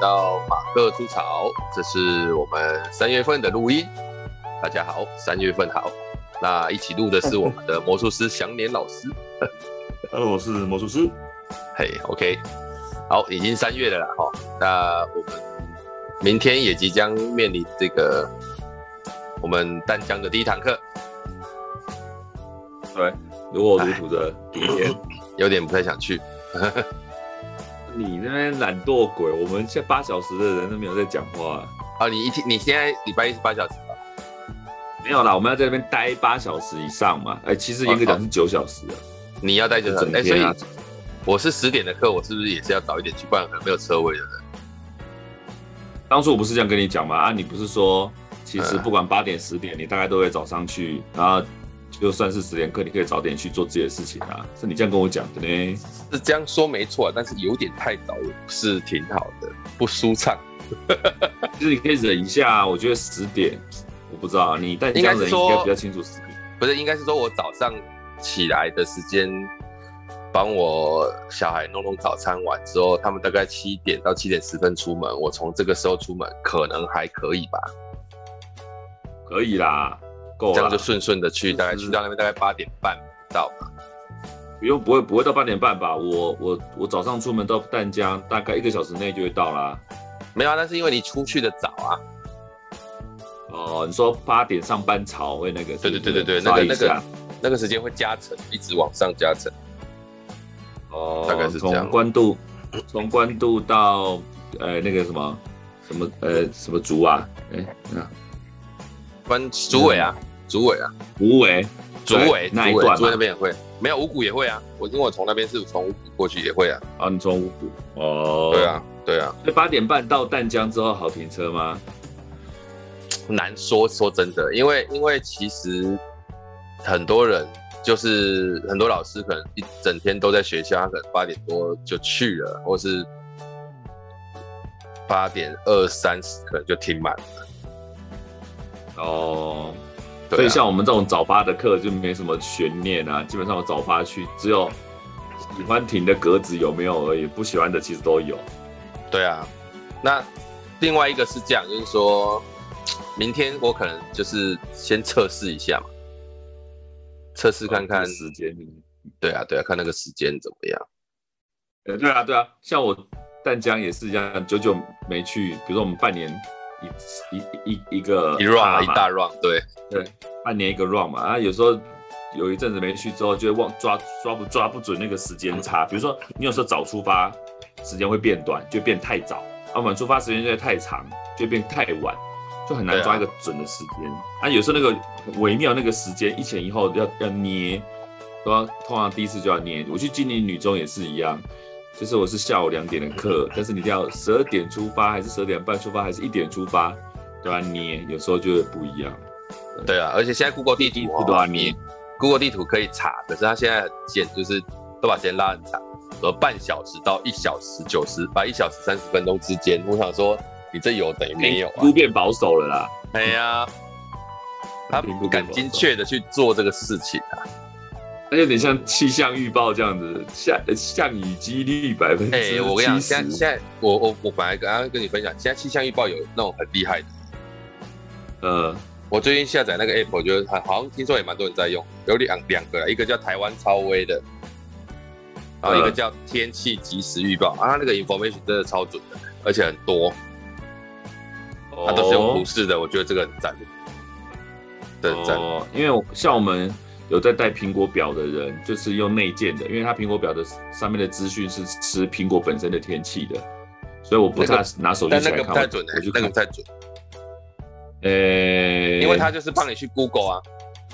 OK，到马克出草，这是我们三月份的录音。大家好，三月份好。那一起录的是我们的魔术师祥年老师。Hello，我是魔术师。嘿、hey，OK，好，已经三月了啦哈。那我们明天也即将面临这个我们淡江的第一堂课。对，如火如荼的第一天，有点不太想去。你那边懒惰鬼，我们现在八小时的人都没有在讲话啊！啊你一天你现在礼拜一是八小时吧？没有啦，我们要在那边待八小时以上嘛。哎、欸，其实严格讲是九小时啊。你要待九小时？哎、欸，所以我是十点的课，我是不是也是要早一点去？不然可能没有车位的人。当初我不是这样跟你讲吗？啊，你不是说其实不管八点十点，你大概都会早上去，然后。就算是十点课，你可以早点去做自己的事情啊。是你这样跟我讲的呢？是这样说没错，但是有点太早了，是挺好的，不舒畅。其实你可以忍一下，我觉得十点，我不知道你，但应该是说应该比较清楚十点。不是，应该是说我早上起来的时间，帮我小孩弄弄早餐完之后，他们大概七点到七点十分出门，我从这个时候出门可能还可以吧？可以啦。这样就顺顺的去，大概去到那边大概八点半到吧。不用，不会不会到八点半吧？我我我早上出门到淡江，大概一个小时内就会到啦。没有啊，那是因为你出去的早啊。哦，你说八点上班潮会那个？对对对对对，那个那个那个时间会加成，一直往上加成。哦，大概是这样。从关渡，从关渡到呃那个什么什么呃什么竹啊？哎，关竹尾啊。竹尾啊，竹尾，竹尾那一段，竹尾那边也会，没有五谷也会啊。我因为我从那边是从五谷过去也会啊。啊，你从五谷哦，对啊，对啊。那八点半到淡江之后好停车吗？难说，说真的，因为因为其实很多人就是很多老师可能一整天都在学校，他可能八点多就去了，或是八点二三十可能就停满了。哦。所以像我们这种早八的课就没什么悬念啊，基本上我早八去，只有喜欢停的格子有没有而已，不喜欢的其实都有。对啊，那另外一个是这样，就是说明天我可能就是先测试一下嘛，测试看看时间。对啊，对啊，看那个时间怎么样。呃，对啊，对啊，像我淡江也是一样，久久没去，比如说我们半年。一一一一个一 round 一大 round，对对，半年一个 round 嘛，啊，有时候有一阵子没去之后，就会忘抓抓不抓不准那个时间差。比如说你有时候早出发，时间会变短，就变太早；啊，晚出发时间就会太长，就变太晚，就很难抓一个准的时间。啊，啊，有时候那个微妙那个时间一前一后要要捏，都要通常第一次就要捏。我去金陵女中也是一样。就是我是下午两点的课，但是你一定要十二点出发，还是十二点半出发，还是一点出发，都要捏，有时候就会不一样。对啊，而且现在 Google 地图都要捏，Google 地图可以查，可是它现在很贱，就是都把时间拉很长，说半小时到一小时九十，把一小时三十分钟之间，我想说你这有等于没有啊？都变保守了啦。哎呀，他不敢精确的去做这个事情啊。那有点像气象预报这样子，下降雨几率百分之七十。我跟你讲，现在现在我我我本来刚刚跟你分享，现在气象预报有那种很厉害的。呃，我最近下载那个 app，我觉得好像听说也蛮多人在用，有两两个，一个叫台湾超威的，然后一个叫天气即时预报，啊，那个 information 真的超准的，而且很多，它都是用图示的，我觉得这个很赞，对，赞。哦，因为像我们。有在带苹果表的人，就是用内建的，因为它苹果表的上面的资讯是吃苹果本身的天气的，所以我不太拿手机来看。那个不太准的，我那个不太准。呃、欸，因为他就是帮你去 Google 啊，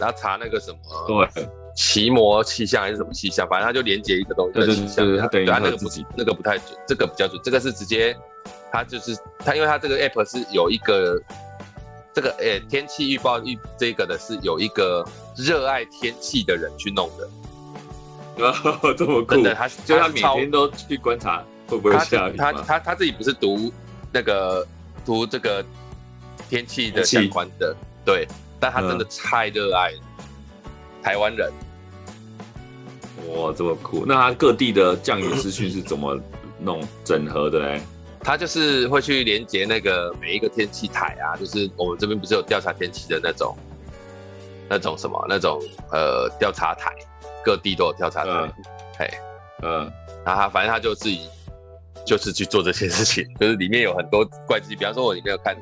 然后查那个什么，对，奇摩气象还是什么气象，反正他就连接一个东西。对对对，它等于它那个不那个不太准，这个比较准，这个是直接，他就是他，因为他这个 app 是有一个。这个诶、欸，天气预报预这个的是有一个热爱天气的人去弄的，啊，这么酷！的，他就他每天都去观察会不会下雨。他他他，他自己不是读那个读这个天气的相关的，对，但他真的太热爱。嗯、台湾人，哇，这么酷！那他各地的降雨资讯是怎么弄整合的嘞？他就是会去连接那个每一个天气台啊，就是我们这边不是有调查天气的那种，那种什么那种呃调查台，各地都有调查台，嗯，嘿，嗯，然后他反正他就自己就是去做这些事情，就是里面有很多怪机，比方说我里面有看，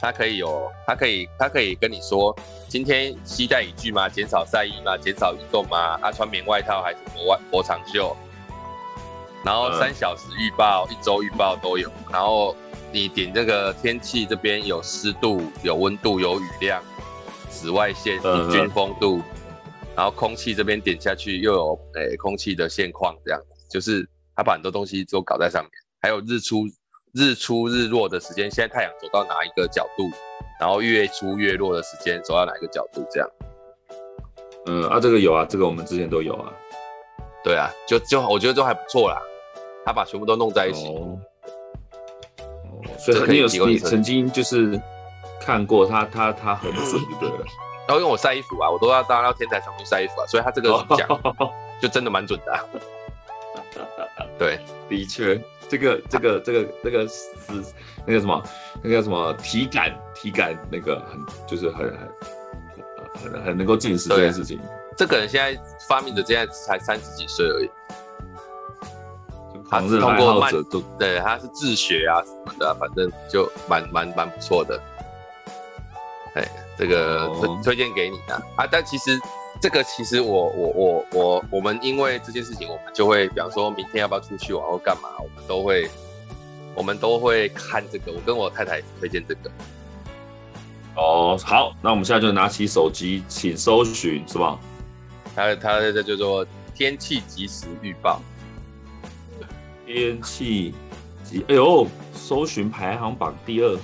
他可以有，他可以他可以跟你说，今天携带雨具吗？减少晒衣吗？减少运动吗？他穿棉外套还是薄外薄长袖？然后三小时预报、嗯、一周预报都有。然后你点这个天气，这边有湿度、有温度、有雨量、紫外线、平均风度。嗯、然后空气这边点下去又有诶、欸、空气的现况，这样就是他把很多东西都搞在上面。还有日出、日出日落的时间，现在太阳走到哪一个角度，然后月出月落的时间走到哪一个角度，这样。嗯啊，这个有啊，这个我们之前都有啊。对啊，就就我觉得都还不错啦。他把全部都弄在一起，哦，所以你有你曾经就是看过他，他他很准，就对了。然后因为我晒衣服啊，我都要当到天台上面晒衣服啊，所以他这个讲就真的蛮准的，啊。对，的确，这个这个这个这个是那个什么，那个什么体感体感那个很就是很很很很能够证实这件事情。这个人现在发明的，现在才三十几岁而已。他是通过慢，对，他是自学啊什么的，反正就蛮蛮蛮不错的。哎，这个推、哦、推荐给你啊啊。但其实这个其实我我我我我们因为这件事情，我们就会比方说明天要不要出去玩或干嘛，我们都会我们都会看这个。我跟我太太推荐这个。哦，好，那我们现在就拿起手机，请搜寻是吧？他他这叫做天气即时预报。天气及哎呦，搜寻排行榜第二，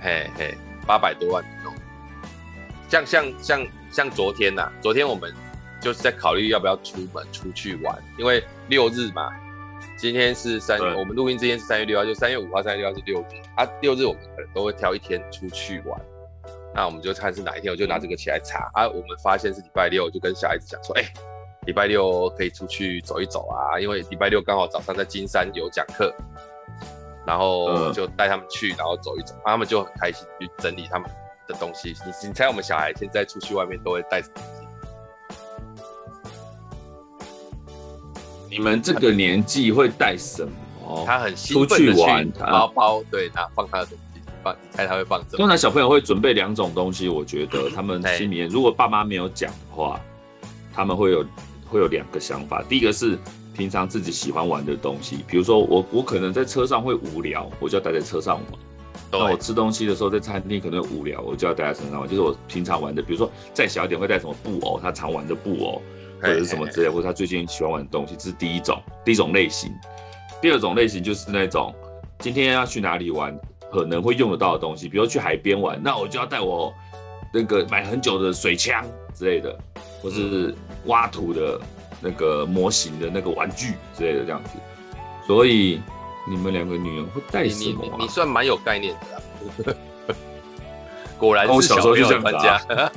嘿嘿，八百多万哦。像像像像昨天呐、啊，昨天我们就是在考虑要不要出门出去玩，因为六日嘛，今天是三，我们录音之间是三月六号，就三月五号、三月六号是六日啊。六日我们可能都会挑一天出去玩，那我们就看是哪一天，我就拿这个起来查啊。我们发现是礼拜六，就跟小孩子讲说，哎、欸。礼拜六可以出去走一走啊，因为礼拜六刚好早上在金山有讲课，然后就带他们去，然后走一走，他们就很开心去整理他们的东西。你你猜我们小孩现在出去外面都会带什么？你们这个年纪会带什么？他很兴奋的去包包，对，拿放他的东西，放你猜他会放什么？通常小朋友会准备两种东西，我觉得他们心里面如果爸妈没有讲的话，他们会有。会有两个想法，第一个是平常自己喜欢玩的东西，比如说我我可能在车上会无聊，我就要待在车上玩。那我吃东西的时候在餐厅可能会无聊，我就要待在车上玩。就是我平常玩的，比如说再小一点会带什么布偶，他常玩的布偶或者是什么之类，或者他最近喜欢玩的东西，这是第一种，第一种类型。第二种类型就是那种今天要去哪里玩，可能会用得到的东西，比如说去海边玩，那我就要带我那个买很久的水枪之类的，或是。挖土的那个模型的那个玩具之类的这样子，所以你们两个女人会带什么、啊？你你算蛮有概念的、啊，果然是小时候就这样子啊！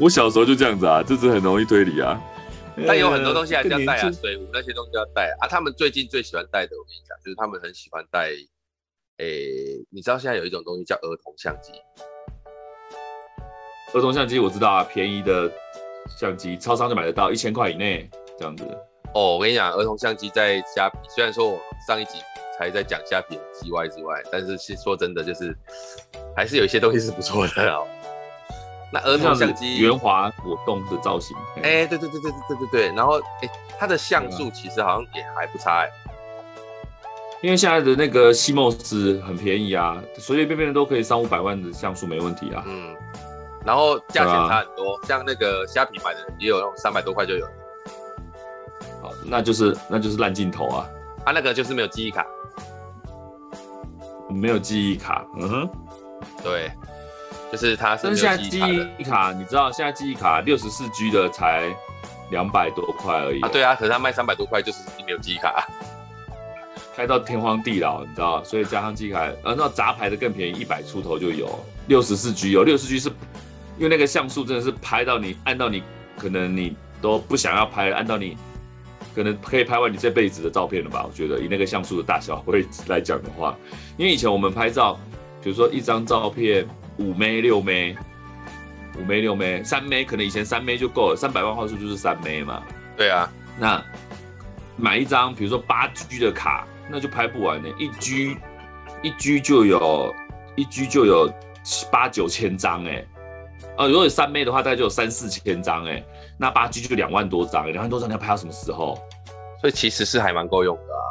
我小时候就这样子啊，就是很容易推理啊。但有很多东西还是要带啊，水壶那些东西要带啊。他们最近最喜欢带的，我跟你讲，就是他们很喜欢带。诶、欸，你知道现在有一种东西叫儿童相机？儿童相机我知道啊，便宜的。相机，超商就买得到，一千块以内这样子。哦，我跟你讲，儿童相机在虾皮，虽然说我上一集才在讲虾皮的机歪之外，但是是说真的，就是还是有一些东西是不错的哦。那儿童相机圆滑果冻的造型，哎、欸，对对对对对对对，然后哎、欸，它的像素其实好像也还不差哎、欸。因为现在的那个 CMOS 很便宜啊，随随便便的都可以三五百万的像素没问题啊。嗯。然后价钱差很多，啊、像那个虾皮买的也有那种三百多块就有。好，那就是那就是烂镜头啊！啊，那个就是没有记忆卡，没有记忆卡。嗯哼，对，就是它是。但是现在记忆卡，你知道现在记忆卡六十四 G 的才两百多块而已啊。对啊，可是它卖三百多块就是没有记忆卡，开到天荒地老，你知道？所以加上记忆卡，呃，那杂牌的更便宜，一百出头就有六十四 G 有六十 G 是。因为那个像素真的是拍到你按到你，可能你都不想要拍，按到你可能可以拍完你这辈子的照片了吧？我觉得以那个像素的大小会来讲的话，因为以前我们拍照，比如说一张照片五枚六枚，五枚六枚三枚，可能以前三枚就够了，三百万画素就是三枚嘛。对啊，那买一张比如说八 G 的卡，那就拍不完呢，一 G 一 G 就有一 G 就有八九千张哎。呃，如果有三妹的话，大概就有三四千张哎，那八 G 就两万多张，两万多张你要拍到什么时候？所以其实是还蛮够用的啊。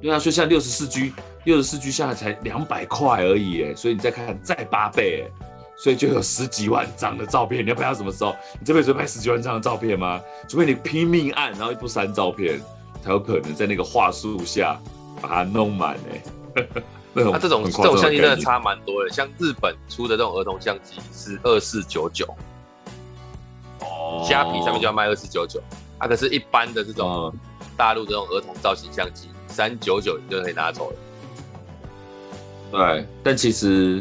对啊，所以现在六十四 G，六十四 G 现在才两百块而已哎，所以你再看看再八倍哎，所以就有十几万张的照片，你要拍到什么时候？你这辈子会拍十几万张的照片吗？除非你拼命按，然后不删照片，才有可能在那个话术下把它弄满哎。那、啊、这种这种相机真的差蛮多的，像日本出的这种儿童相机是二四九九，哦，虾皮上面就要卖二四九九，啊，可是一般的这种大陆这种儿童造型相机三九九你就可以拿走了。对，但其实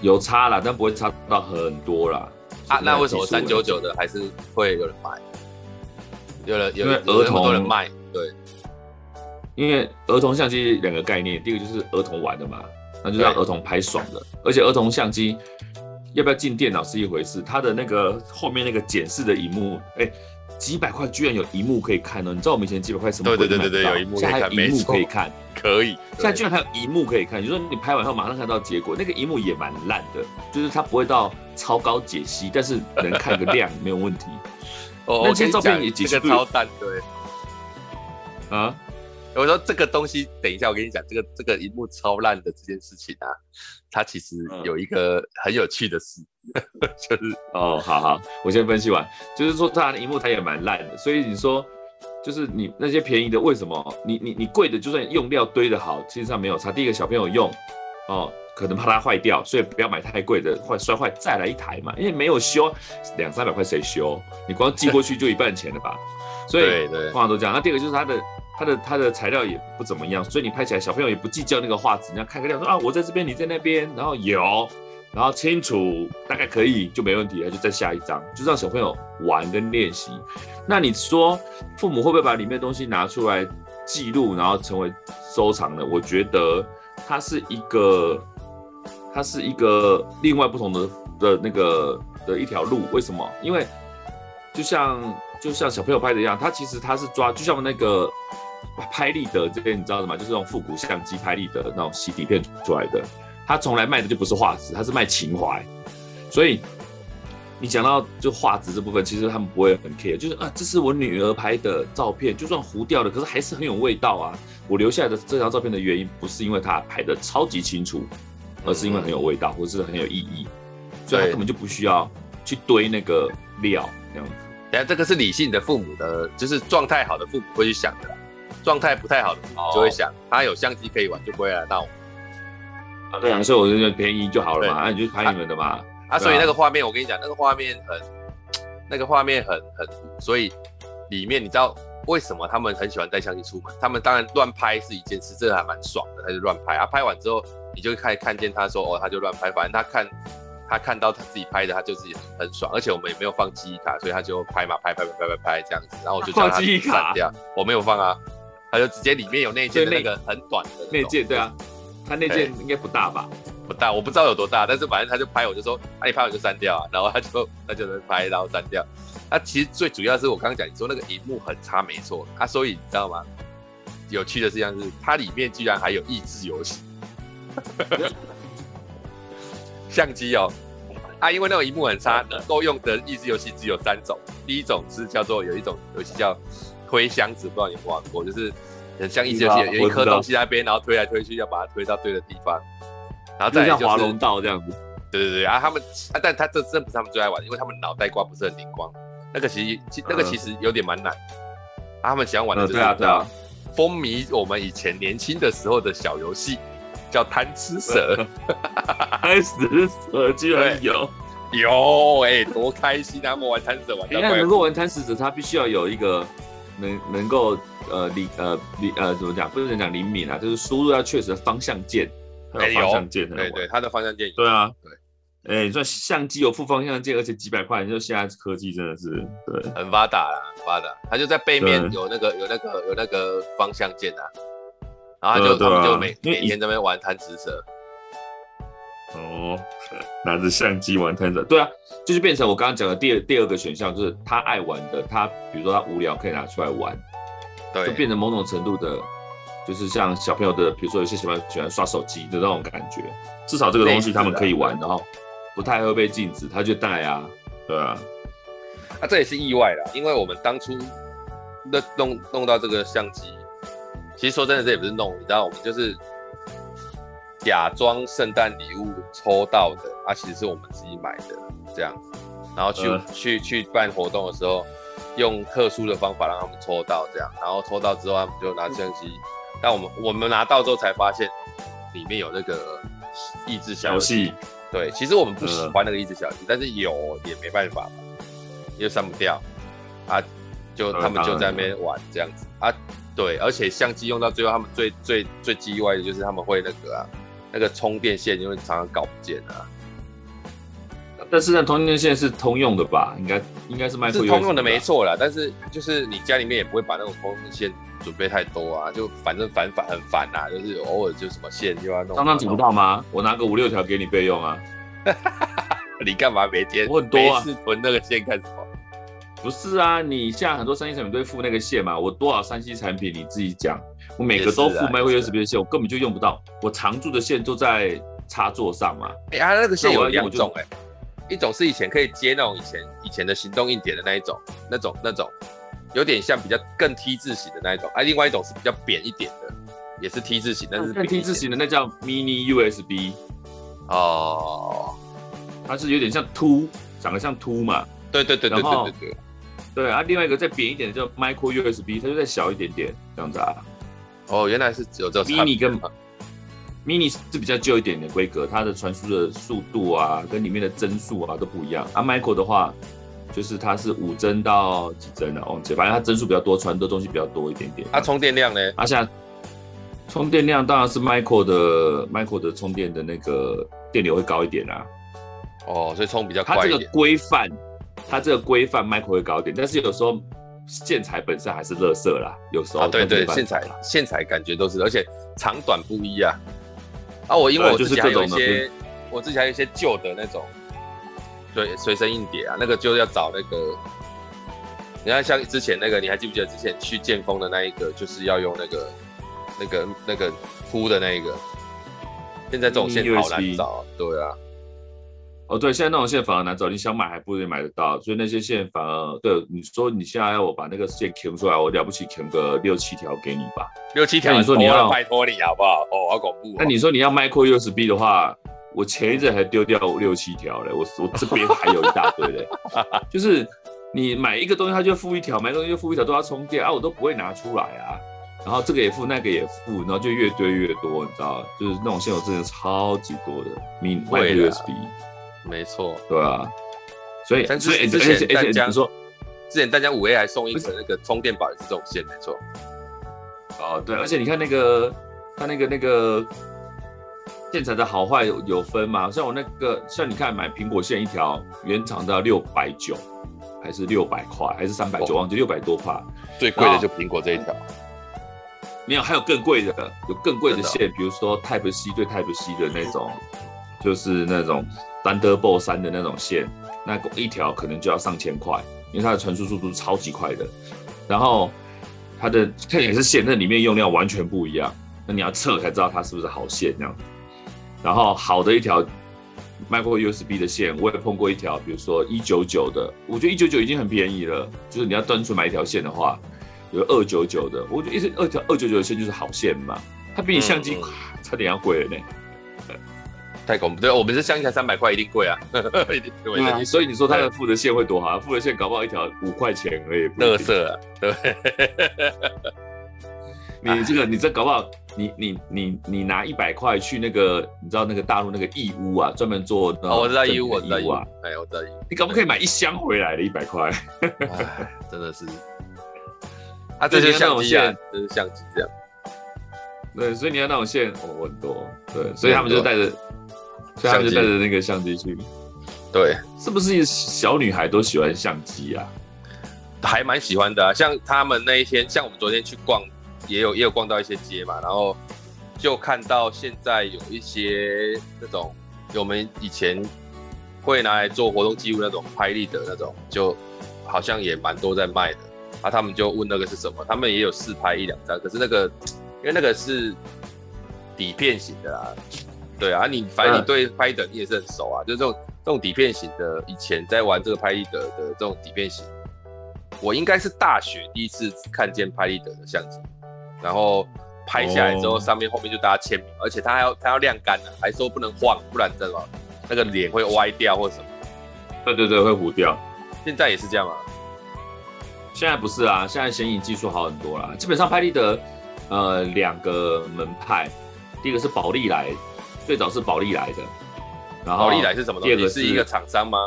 有差啦，但不会差到很多啦。啊，那为什么三九九的还是会有人买？有人，有了，儿童有那么多人卖，对。因为儿童相机两个概念，第一个就是儿童玩的嘛，那就让儿童拍爽的。而且儿童相机要不要进电脑是一回事，它的那个后面那个检视的荧幕，哎，几百块居然有萤幕可以看呢？你知道我们以前几百块什么？对对对对对，有萤幕可以看，现在还有萤幕可以看，可以。现在居然还有萤幕可以看，你说你拍完后马上看到结果，那个萤幕也蛮烂的，就是它不会到超高解析，但是能看个亮没有问题。哦，那些照片也几个超淡，对。啊？我说这个东西，等一下我跟你讲，这个这个荧幕超烂的这件事情啊，它其实有一个很有趣的事，嗯、就是哦，好好，我先分析完，就是说它的荧幕它也蛮烂的，所以你说就是你那些便宜的为什么？你你你贵的就算用料堆的好，其实上没有差。第一个小朋友用哦，可能怕它坏掉，所以不要买太贵的，坏摔坏再来一台嘛，因为没有修两三百块谁修？你光寄过去就一半钱了吧？所以通常都这样。那第二个就是它的。它的它的材料也不怎么样，所以你拍起来小朋友也不计较那个画质，你要看个亮说啊，我在这边，你在那边，然后有，然后清楚，大概可以就没问题了，就再下一张，就让小朋友玩跟练习。那你说父母会不会把里面的东西拿出来记录，然后成为收藏呢？我觉得它是一个，它是一个另外不同的的那个的一条路。为什么？因为就像就像小朋友拍的一样，他其实他是抓，就像那个。拍立得这边你知道的吗？就是那种复古相机拍立得那种洗底片出来的，他从来卖的就不是画质，他是卖情怀。所以你讲到就画质这部分，其实他们不会很 care，就是啊，这是我女儿拍的照片，就算糊掉了，可是还是很有味道啊。我留下来的这张照片的原因，不是因为他拍的超级清楚，而是因为很有味道，或是很有意义，所以他根本就不需要去堆那个料这样子。等下这个是理性的父母的，就是状态好的父母会去想的。状态不太好的时候，就会想他有相机可以玩，就不会来闹我。啊，对啊，所以我就觉得便宜就好了嘛，那你就拍你们的嘛。啊，所以那个画面，我跟你讲，那个画面很，那个画面很很，所以里面你知道为什么他们很喜欢带相机出门？他们当然乱拍是一件事，这个还蛮爽的，他就乱拍啊。拍完之后，你就开始看见他说哦，他就乱拍，反正他看他看到他自己拍的，他就自己很爽。而且我们也没有放记忆卡，所以他就拍嘛，拍拍拍拍拍拍这样子，然后我就叫他删掉，我没有放啊。他就直接里面有内件，那个很短的内件，对啊，他内件应该不大吧？不大，我不知道有多大，但是反正他就拍，我就说，那、啊、你拍我就删掉啊，然后他就他就能拍，然后删掉。他其实最主要是我刚刚讲，你说那个荧幕很差，没错。啊所以你知道吗？有趣的事情是，它里面居然还有益智游戏，相机哦。啊，因为那种荧幕很差，能够用的益智游戏只有三种。第一种是叫做有一种游戏叫。推箱子，不知道你有没有玩过，就是很像益智游戏，有一颗东西在那边，然后推来推去，要把它推到对的地方，然后再像滑龙道这样子。对对对，啊，他们，啊，但他这真不是他们最爱玩，因为他们脑袋瓜不是很灵光。那个其实，那个其实有点蛮难。啊，他们喜欢玩的就是对啊，风靡我们以前年轻的时候的小游戏，叫贪吃蛇。贪吃蛇居然有有，哎，多开心啊！他们玩贪吃蛇玩。哎，那如果玩贪吃蛇，他必须要有一个。能能够呃灵呃灵呃怎么讲？不能讲灵敏啊，就是输入要确实的方向键，还有方向键，对对，它的方向键，对啊，对，哎、欸，你说相机有副方向键，而且几百块，你说现在科技真的是对很发达啦，很发达。它就在背面有那个有那个有那个方向键啊，然后他就他们就每每天在那边玩贪吃蛇。哦，拿着相机玩贪吃蛇，对啊，就是变成我刚刚讲的第二第二个选项，就是他爱玩的，他比如说他无聊可以拿出来玩，对，就变成某种程度的，就是像小朋友的，比如说有些喜欢喜欢刷手机的那种感觉，至少这个东西他们可以玩，然后。不太会被禁止，他就带啊，对啊，啊，这也是意外啦，因为我们当初那弄弄到这个相机，其实说真的，这也不是弄，你知道，我们就是假装圣诞礼物抽到的，啊，其实是我们自己买的，这样，然后去、呃、去去办活动的时候，用特殊的方法让他们抽到，这样，然后抽到之后，他们就拿相机，但我们我们拿到之后才发现，里面有那个益智小游戏。对，其实我们不喜欢那个益智小游戏，但是有也没办法嘛，又删不掉。啊，就他们就在那边玩这样子。啊。对，而且相机用到最后，他们最最最意外的就是他们会那个啊，那个充电线因为常常搞不见啊。但是那充电线是通用的吧？应该应该是卖是通用的没错啦，但是就是你家里面也不会把那种充电线准备太多啊，就反正烦烦很烦呐、啊，就是偶尔就什么线就要弄。常常找不到吗？我拿个五六条给你备用啊。你干嘛每天？我很多啊。是囤那个线干什么？不是啊，你现在很多三 C 产品都会附那个线嘛。我多少三 C 产品你自己讲，我每个都付 micro USB 的线，我根本就用不到。我常驻的线都在插座上嘛。哎、欸，啊，那个线有两种哎、欸，一种是以前可以接那种以前以前的行动硬碟的那一种，那种那种。有点像比较更 T 字型的那一种，啊，另外一种是比较扁一点的，也是 T 字型，但是更 T 字型的那叫 Mini USB，哦，它是有点像凸，长得像凸嘛，对对对对对对对，对啊，另外一个再扁一点的叫 Micro USB，它就再小一点点这样子啊，哦，原来是只有这 Mini 跟 Mini 是比较旧一点的规格，它的传输的速度啊，跟里面的帧数啊都不一样，啊，Micro 的话。就是它是五帧到几帧的，忘记，反正它帧数比较多，传的东西比较多一点点。它充电量呢？啊，现在充电量当然是 Micro 的 Micro 的充电的那个电流会高一点啊。哦，所以充比较快。它这个规范，它这个规范 Micro 会高一点，但是有时候线材本身还是垃圾啦。有时候、啊、对对，线材线材感觉都是，而且长短不一啊。啊，我因为我之前还有一些，我之前还有一些旧的那种。对，随身硬碟啊，那个就要找那个。你看，像之前那个，你还记不记得之前去剑锋的那一个，就是要用那个、那个、那个铺的那一个。现在这种线好难找、啊，对啊。哦，对，现在那种线反而难找，你想买还不一定买得到，所以那些线反而对你说，你现在要我把那个线钳出来，我了不起钳个六七条给你吧。六七条，你说你要拜托你好不好？哦，好恐怖、哦。那你说你要 Micro USB 的话？我前一阵还丢掉五六七条嘞，我我这边还有一大堆嘞，就是你买一个东西，它就付一条，买东西就付一条，都要充电啊，我都不会拿出来啊。然后这个也付，那个也付，然后就越堆越多，你知道就是那种线，我真的超级多的，micro USB，没错，对啊。所以所以之前大家说，之前大家五 A 还送一个那个充电宝，也是这种线，没错。哦，对，而且你看那个，它那个那个。线材的好坏有有分嘛？像我那个，像你看买苹果线一条，原厂的六百九，还是六百块，还是三百九？忘记六百多块。最贵的就苹果这一条。没有，还有更贵的，有更贵的线，比如说 Type C 对 Type C 的那种，就是那种 Thunderbolt 三的那种线，那一条可能就要上千块，因为它的传输速度是超级快的。然后它的它也是线，那里面用料完全不一样，那你要测才知道它是不是好线这样。然后好的一条 micro USB 的线，我也碰过一条，比如说一九九的，我觉得一九九已经很便宜了。就是你要单纯买一条线的话，有二九九的，我觉得一二条二九九的线就是好线嘛。它比你相机、嗯嗯、差点要贵了呢。太恐怖！对，我们是相机才三百块，一定贵啊，一定贵、啊。所以你说它的附的线会多好？附的线搞不好一条五块钱而已，乐色啊，对。你这个，你这搞不好，你你你你拿一百块去那个，你知道那个大陆那个义乌啊，专门做哦，我知道义乌，我知道义乌啊，哎，我知道义乌，你可不可以买一箱回来的一百块？真的是，啊，这些相机啊，这是相机这样。对，所以你要那种线，哦，很多，对，所以他们就带着，所以他们就带着那个相机去。对，是不是小女孩都喜欢相机啊？还蛮喜欢的啊，像他们那一天，像我们昨天去逛，也有也有逛到一些街嘛，然后就看到现在有一些那种我们以前会拿来做活动记录那种拍立得那种，就好像也蛮多在卖的。啊，他们就问那个是什么，他们也有试拍一两张，可是那个因为那个是底片型的啊，对啊，你反正你对拍立得你也是很熟啊，就是这种这种底片型的，以前在玩这个拍立得的这种底片型。我应该是大学第一次看见拍立得的相机，然后拍下来之后，上面后面就大家签名，而且他还要他要晾干呢，还说不能晃，不然这个那个脸会歪掉或什么。对对对，会糊掉。现在也是这样吗？现在不是啊，现在显影技术好很多啦。基本上拍立得，呃，两个门派，第一个是宝丽来，最早是宝利来的。然后宝利来是什么东西？第二个是一个厂商吗？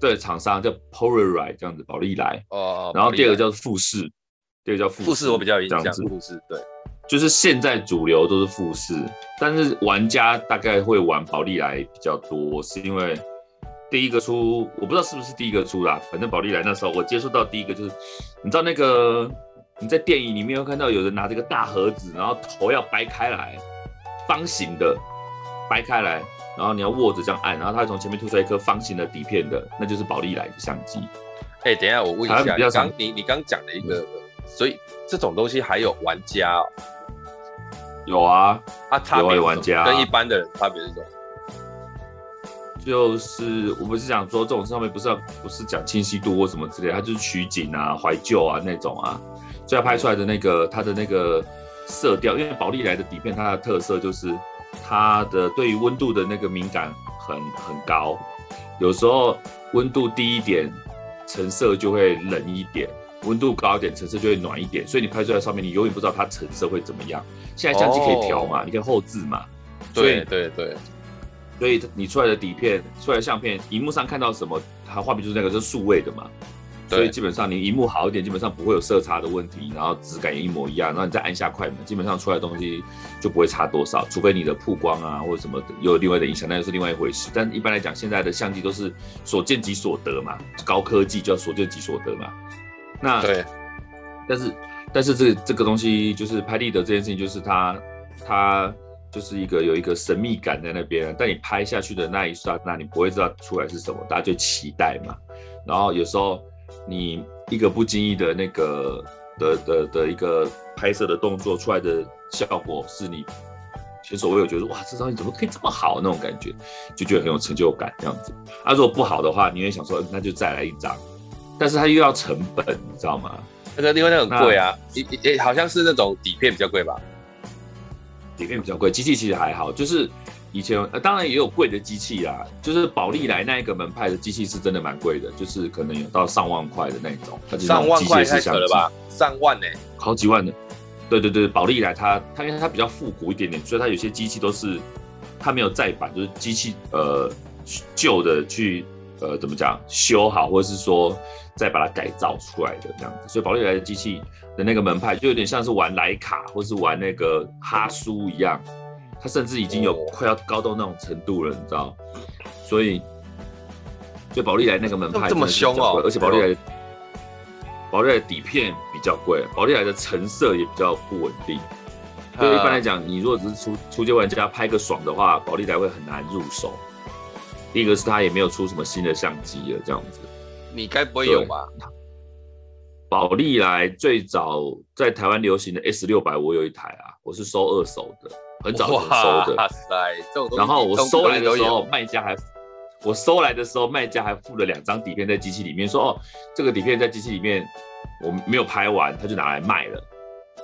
对，厂商叫 Polaroid 这样子，宝利来哦。然后第二个叫富士，第二个叫富士，富士我比较有印象。富士对，就是现在主流都是富士，但是玩家大概会玩宝利来比较多，是因为第一个出，我不知道是不是第一个出啦。反正宝利来那时候我接触到第一个就是，你知道那个你在电影里面会看到有人拿这个大盒子，然后头要掰开来，方形的掰开来。然后你要握着这样按，然后它会从前面凸出来一颗方形的底片的，那就是宝丽来的相机。哎、欸，等一下我问一下，你刚你你刚讲的一个、嗯，所以这种东西还有玩家、哦？有啊，啊，差别玩家跟一般的人差别是什么？就是我不是讲说这种上面不是要不是讲清晰度或什么之类的，它就是取景啊、怀旧啊那种啊，所以要拍出来的那个它的那个色调，因为宝丽来的底片它的特色就是。它的对于温度的那个敏感很很高，有时候温度低一点，成色就会冷一点；温度高一点，成色就会暖一点。所以你拍出来上面，你永远不知道它成色会怎么样。现在相机可以调嘛，你可以后置嘛。对对对，所以你出来的底片、出来的相片，荧幕上看到什么，它画面就是那个，是数位的嘛。所以基本上你荧幕好一点，基本上不会有色差的问题，然后质感也一模一样，然后你再按下快门，基本上出来的东西就不会差多少，除非你的曝光啊或者什么有另外的影响，那又是另外一回事。但一般来讲，现在的相机都是所见即所得嘛，高科技叫所见即所得嘛。那对，但是但是这这个东西就是拍立得这件事情，就是它它就是一个有一个神秘感在那边，但你拍下去的那一刹那，你不会知道出来是什么，大家就期待嘛。然后有时候。你一个不经意的那个的的的一个拍摄的动作出来的效果，是你前所未有觉得哇，这张你怎么可以这么好那种感觉，就觉得很有成就感这样子。啊，如果不好的话，你会想说，那就再来一张，但是它又要成本，你知道吗？那个另外那很贵啊，也也好像是那种底片比较贵吧，底片比较贵，机器其实还好，就是。以前呃，当然也有贵的机器啦，就是宝利来那一个门派的机器是真的蛮贵的，就是可能有到上万块的那种。上万块太扯了吧？上万呢、欸？好几万的。对对对，宝利来它它因为它比较复古一点点，所以它有些机器都是它没有再版，就是机器呃旧的去呃怎么讲修好，或者是说再把它改造出来的这样子。所以宝利来的机器的那个门派就有点像是玩莱卡或是玩那个哈苏一样。它甚至已经有快要高到那种程度了，你知道？所以，就宝丽来那个门派这么凶哦，而且宝丽来，宝丽来的底片比较贵，宝丽来的成色也比较不稳定。所以一般来讲，你如果只是初初阶玩家拍个爽的话，宝丽来会很难入手。第一个是它也没有出什么新的相机了，这样子。你该不会有吧？宝丽来最早在台湾流行的 S 六百，我有一台啊，我是收二手的。很早就收的，哇塞！然后我收来的时候，卖家还，我收来的时候，卖家还附了两张底片在机器里面，说哦，这个底片在机器里面我没有拍完，他就拿来卖了。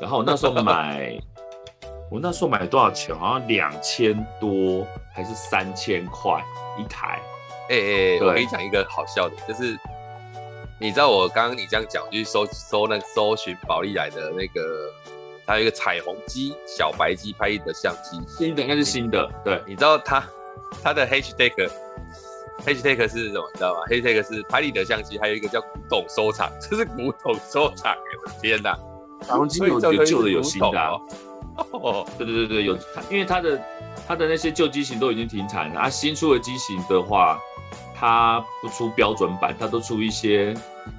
然后我那时候买，我那时候买多少钱？好像两千多还是三千块一台？哎、欸、哎，我跟你讲一个好笑的，就是你知道我刚刚你这样讲，我就去搜搜那搜寻宝丽来的那个。还有一个彩虹机、小白机拍的相机，新的应该是新的。对，你知道它它的 hashtag hashtag 是什么？你知道吗？hashtag 是拍立得相机，还有一个叫古董收藏，这是古董收藏。我的天哪！彩虹机有有旧的有新的哦。哦，对对对对，有，因为它的它的那些旧机型都已经停产了啊。新出的机型的话，它不出标准版，它都出一些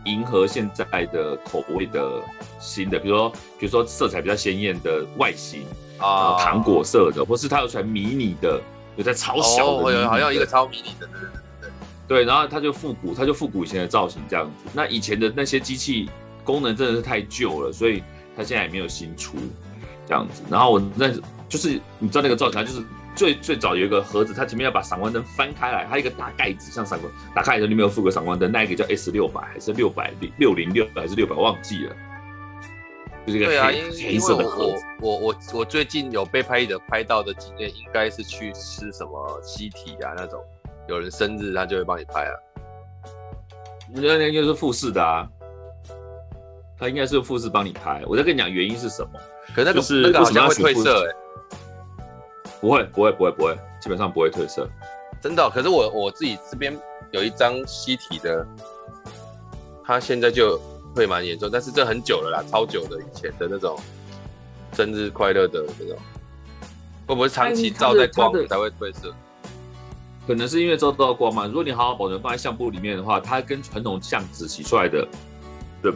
迎合现在的口味的新的，比如说比如说色彩比较鲜艳的外形啊，糖果色的，或是它有出来迷你的，有在超小的，的，好像一个超迷你的，对对对对，然后它就复古，它就复古以前的造型这样子。那以前的那些机器功能真的是太旧了，所以它现在也没有新出这样子。然后我那就是你知道那个造型，它就是。最最早有一个盒子，它前面要把闪光灯翻开来，它一个大盖子像闪光，打开来的里面有附个闪光灯，那一个叫 S 六百还是六百六零六还是六百忘记了，就是一个黑、啊、黑色的盒子。我我我我最近有被拍的拍到的经验，应该是去吃什么西体啊那种，有人生日他就会帮你拍啊。那那就是富士的啊，他应该是富士帮你拍。我在跟你讲原因是什么？可是那个、就是那个好像会褪色哎、欸。不会，不会，不会，不会，基本上不会褪色，真的、哦。可是我我自己这边有一张西体的，它现在就会蛮严重，但是这很久了啦，超久的以前的那种生日快乐的那种，会不会长期照在光才会褪色？可能是因为照到光嘛。如果你好好保存放在相簿里面的话，它跟传统相纸洗出来的的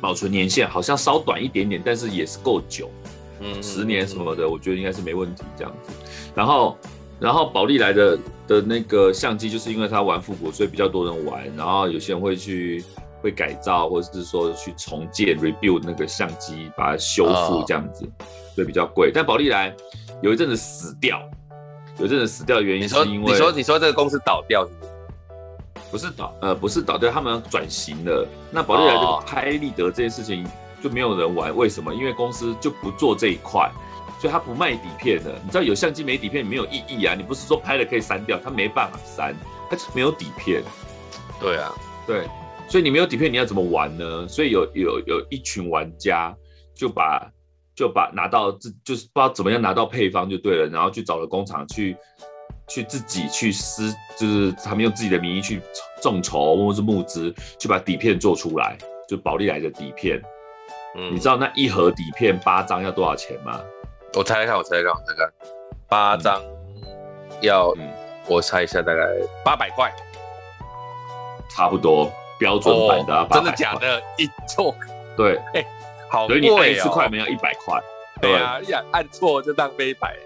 保存年限好像稍短一点点，但是也是够久。嗯，十年什么的，我觉得应该是没问题这样子。然后，然后宝丽来的的那个相机，就是因为它玩复古，所以比较多人玩。然后有些人会去会改造，或者是说去重建 rebuild 那个相机，把它修复这样子，所以比较贵。但宝丽来有一阵子死掉，有一阵子死掉的原因是因为你说你说这个公司倒掉是不是？不是倒呃不是倒掉，他们转型了。那宝利来这个拍立得这件事情。就没有人玩，为什么？因为公司就不做这一块，所以他不卖底片的。你知道有相机没底片没有意义啊！你不是说拍了可以删掉，他没办法删，他就没有底片。对啊，对，所以你没有底片，你要怎么玩呢？所以有有有一群玩家就把就把拿到自就是不知道怎么样拿到配方就对了，然后去找了工厂去去自己去私，就是他们用自己的名义去众筹或者是募资，去把底片做出来，就宝利来的底片。嗯、你知道那一盒底片八张要多少钱吗？我猜猜看，我猜猜看，我猜猜看，八张要，嗯，我猜一下，大概八百块，差不多标准版的，哦，真的假的？一错，对，哎，欸，好所以你按一次快门要一百块，对啊，你想按错就当飞白。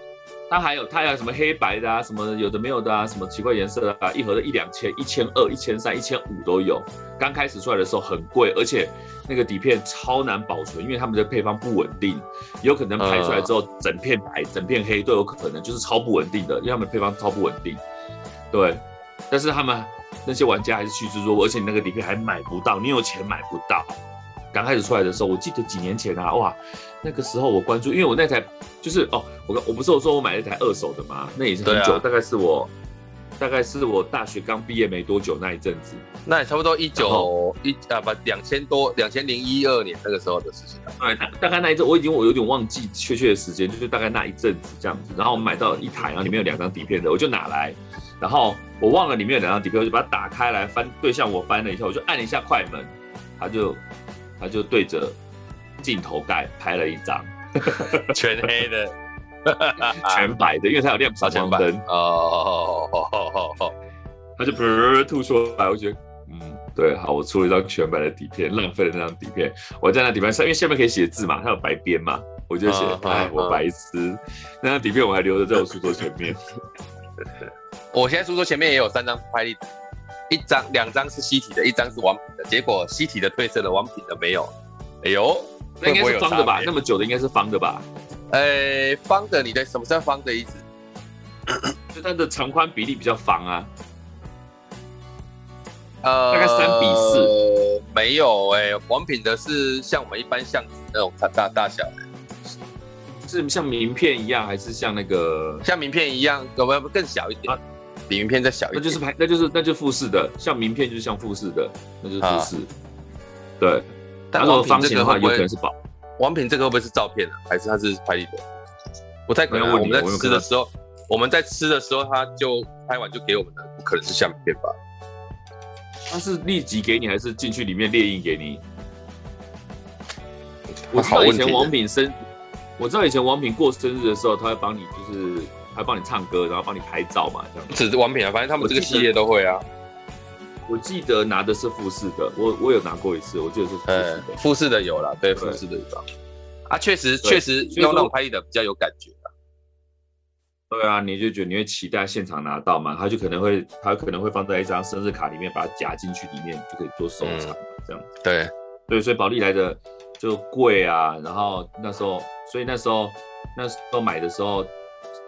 它还有它还有什么黑白的啊，什么有的没有的啊，什么奇怪颜色的啊，一盒的一两千、一千二、一千三、一千五都有。刚开始出来的时候很贵，而且那个底片超难保存，因为他们的配方不稳定，有可能拍出来之后整片白、整片黑都有可能，就是超不稳定的，因为他们配方超不稳定。对，但是他们那些玩家还是趋之若鹜，而且你那个底片还买不到，你有钱买不到。刚开始出来的时候，我记得几年前啊，哇，那个时候我关注，因为我那台就是哦，我我不是我说我买了一台二手的嘛，那也是很久，啊、大概是我大概是我大学刚毕业没多久那一阵子，那也差不多一九一啊不两千多两千零一二年那个时候的事情了。对，大概那一阵我已经我有点忘记确切的时间，就是大概那一阵子这样子。然后我买到了一台，然后里面有两张底片的，我就拿来，然后我忘了里面有两张底片，我就把它打开来翻，对向我翻了一下，我就按了一下快门，它就。它就对着镜头盖拍了一张，全黑的，全白的，因为它有亮闪光灯。哦，他就噗吐出来，我觉得，嗯，对，好，我出了一张全白的底片，浪费了那张底片，我在那底片上，因为下面可以写字嘛，它有白边嘛，我就写，哎，我白痴，那张底片我还留着在我书桌前面，我现在书桌前面也有三张拍立得。一张、两张是西体的，一张是王品的。结果西体的褪色了，王品的没有。哎呦，那应该是方的吧？那么久的应该是方的吧？呃、欸，方的，你的什么叫方的意思？就它的长宽比例比较方啊。呃，大概三比四。没有哎、欸，王品的是像我们一般相纸那种大大大小的，是像名片一样，还是像那个像名片一样？有没有更小一点？啊比名片再小一点，那就是拍，那就是那就复式的，像名片就是像复式的，那就是富士。啊、对，但如果方形的话，有可能是宝。王品这个会不会是照片啊？还是它是拍立得？不太可能。我们在吃的时候，我们在吃的时候，他就拍完就给我们的，不可能是相片吧？他是立即给你，还是进去里面列印给你？我知道以前王品生，我知道以前王品过生日的时候，他会帮你就是。他帮你唱歌，然后帮你拍照嘛，这样。只是王品啊，反正他们这个系列都会啊。我记得拿的是富士的，我我有拿过一次，我记得是富士的，富士的有了，对，富士的有啊，确实确实用那种拍立得比较有感觉。对啊，你就觉得你会期待现场拿到嘛？他就可能会，他可能会放在一张生日卡里面，把它夹进去里面，就可以做收藏、嗯、这样子。对对，所以宝丽来的就贵啊。然后那时候，所以那时候那时候买的时候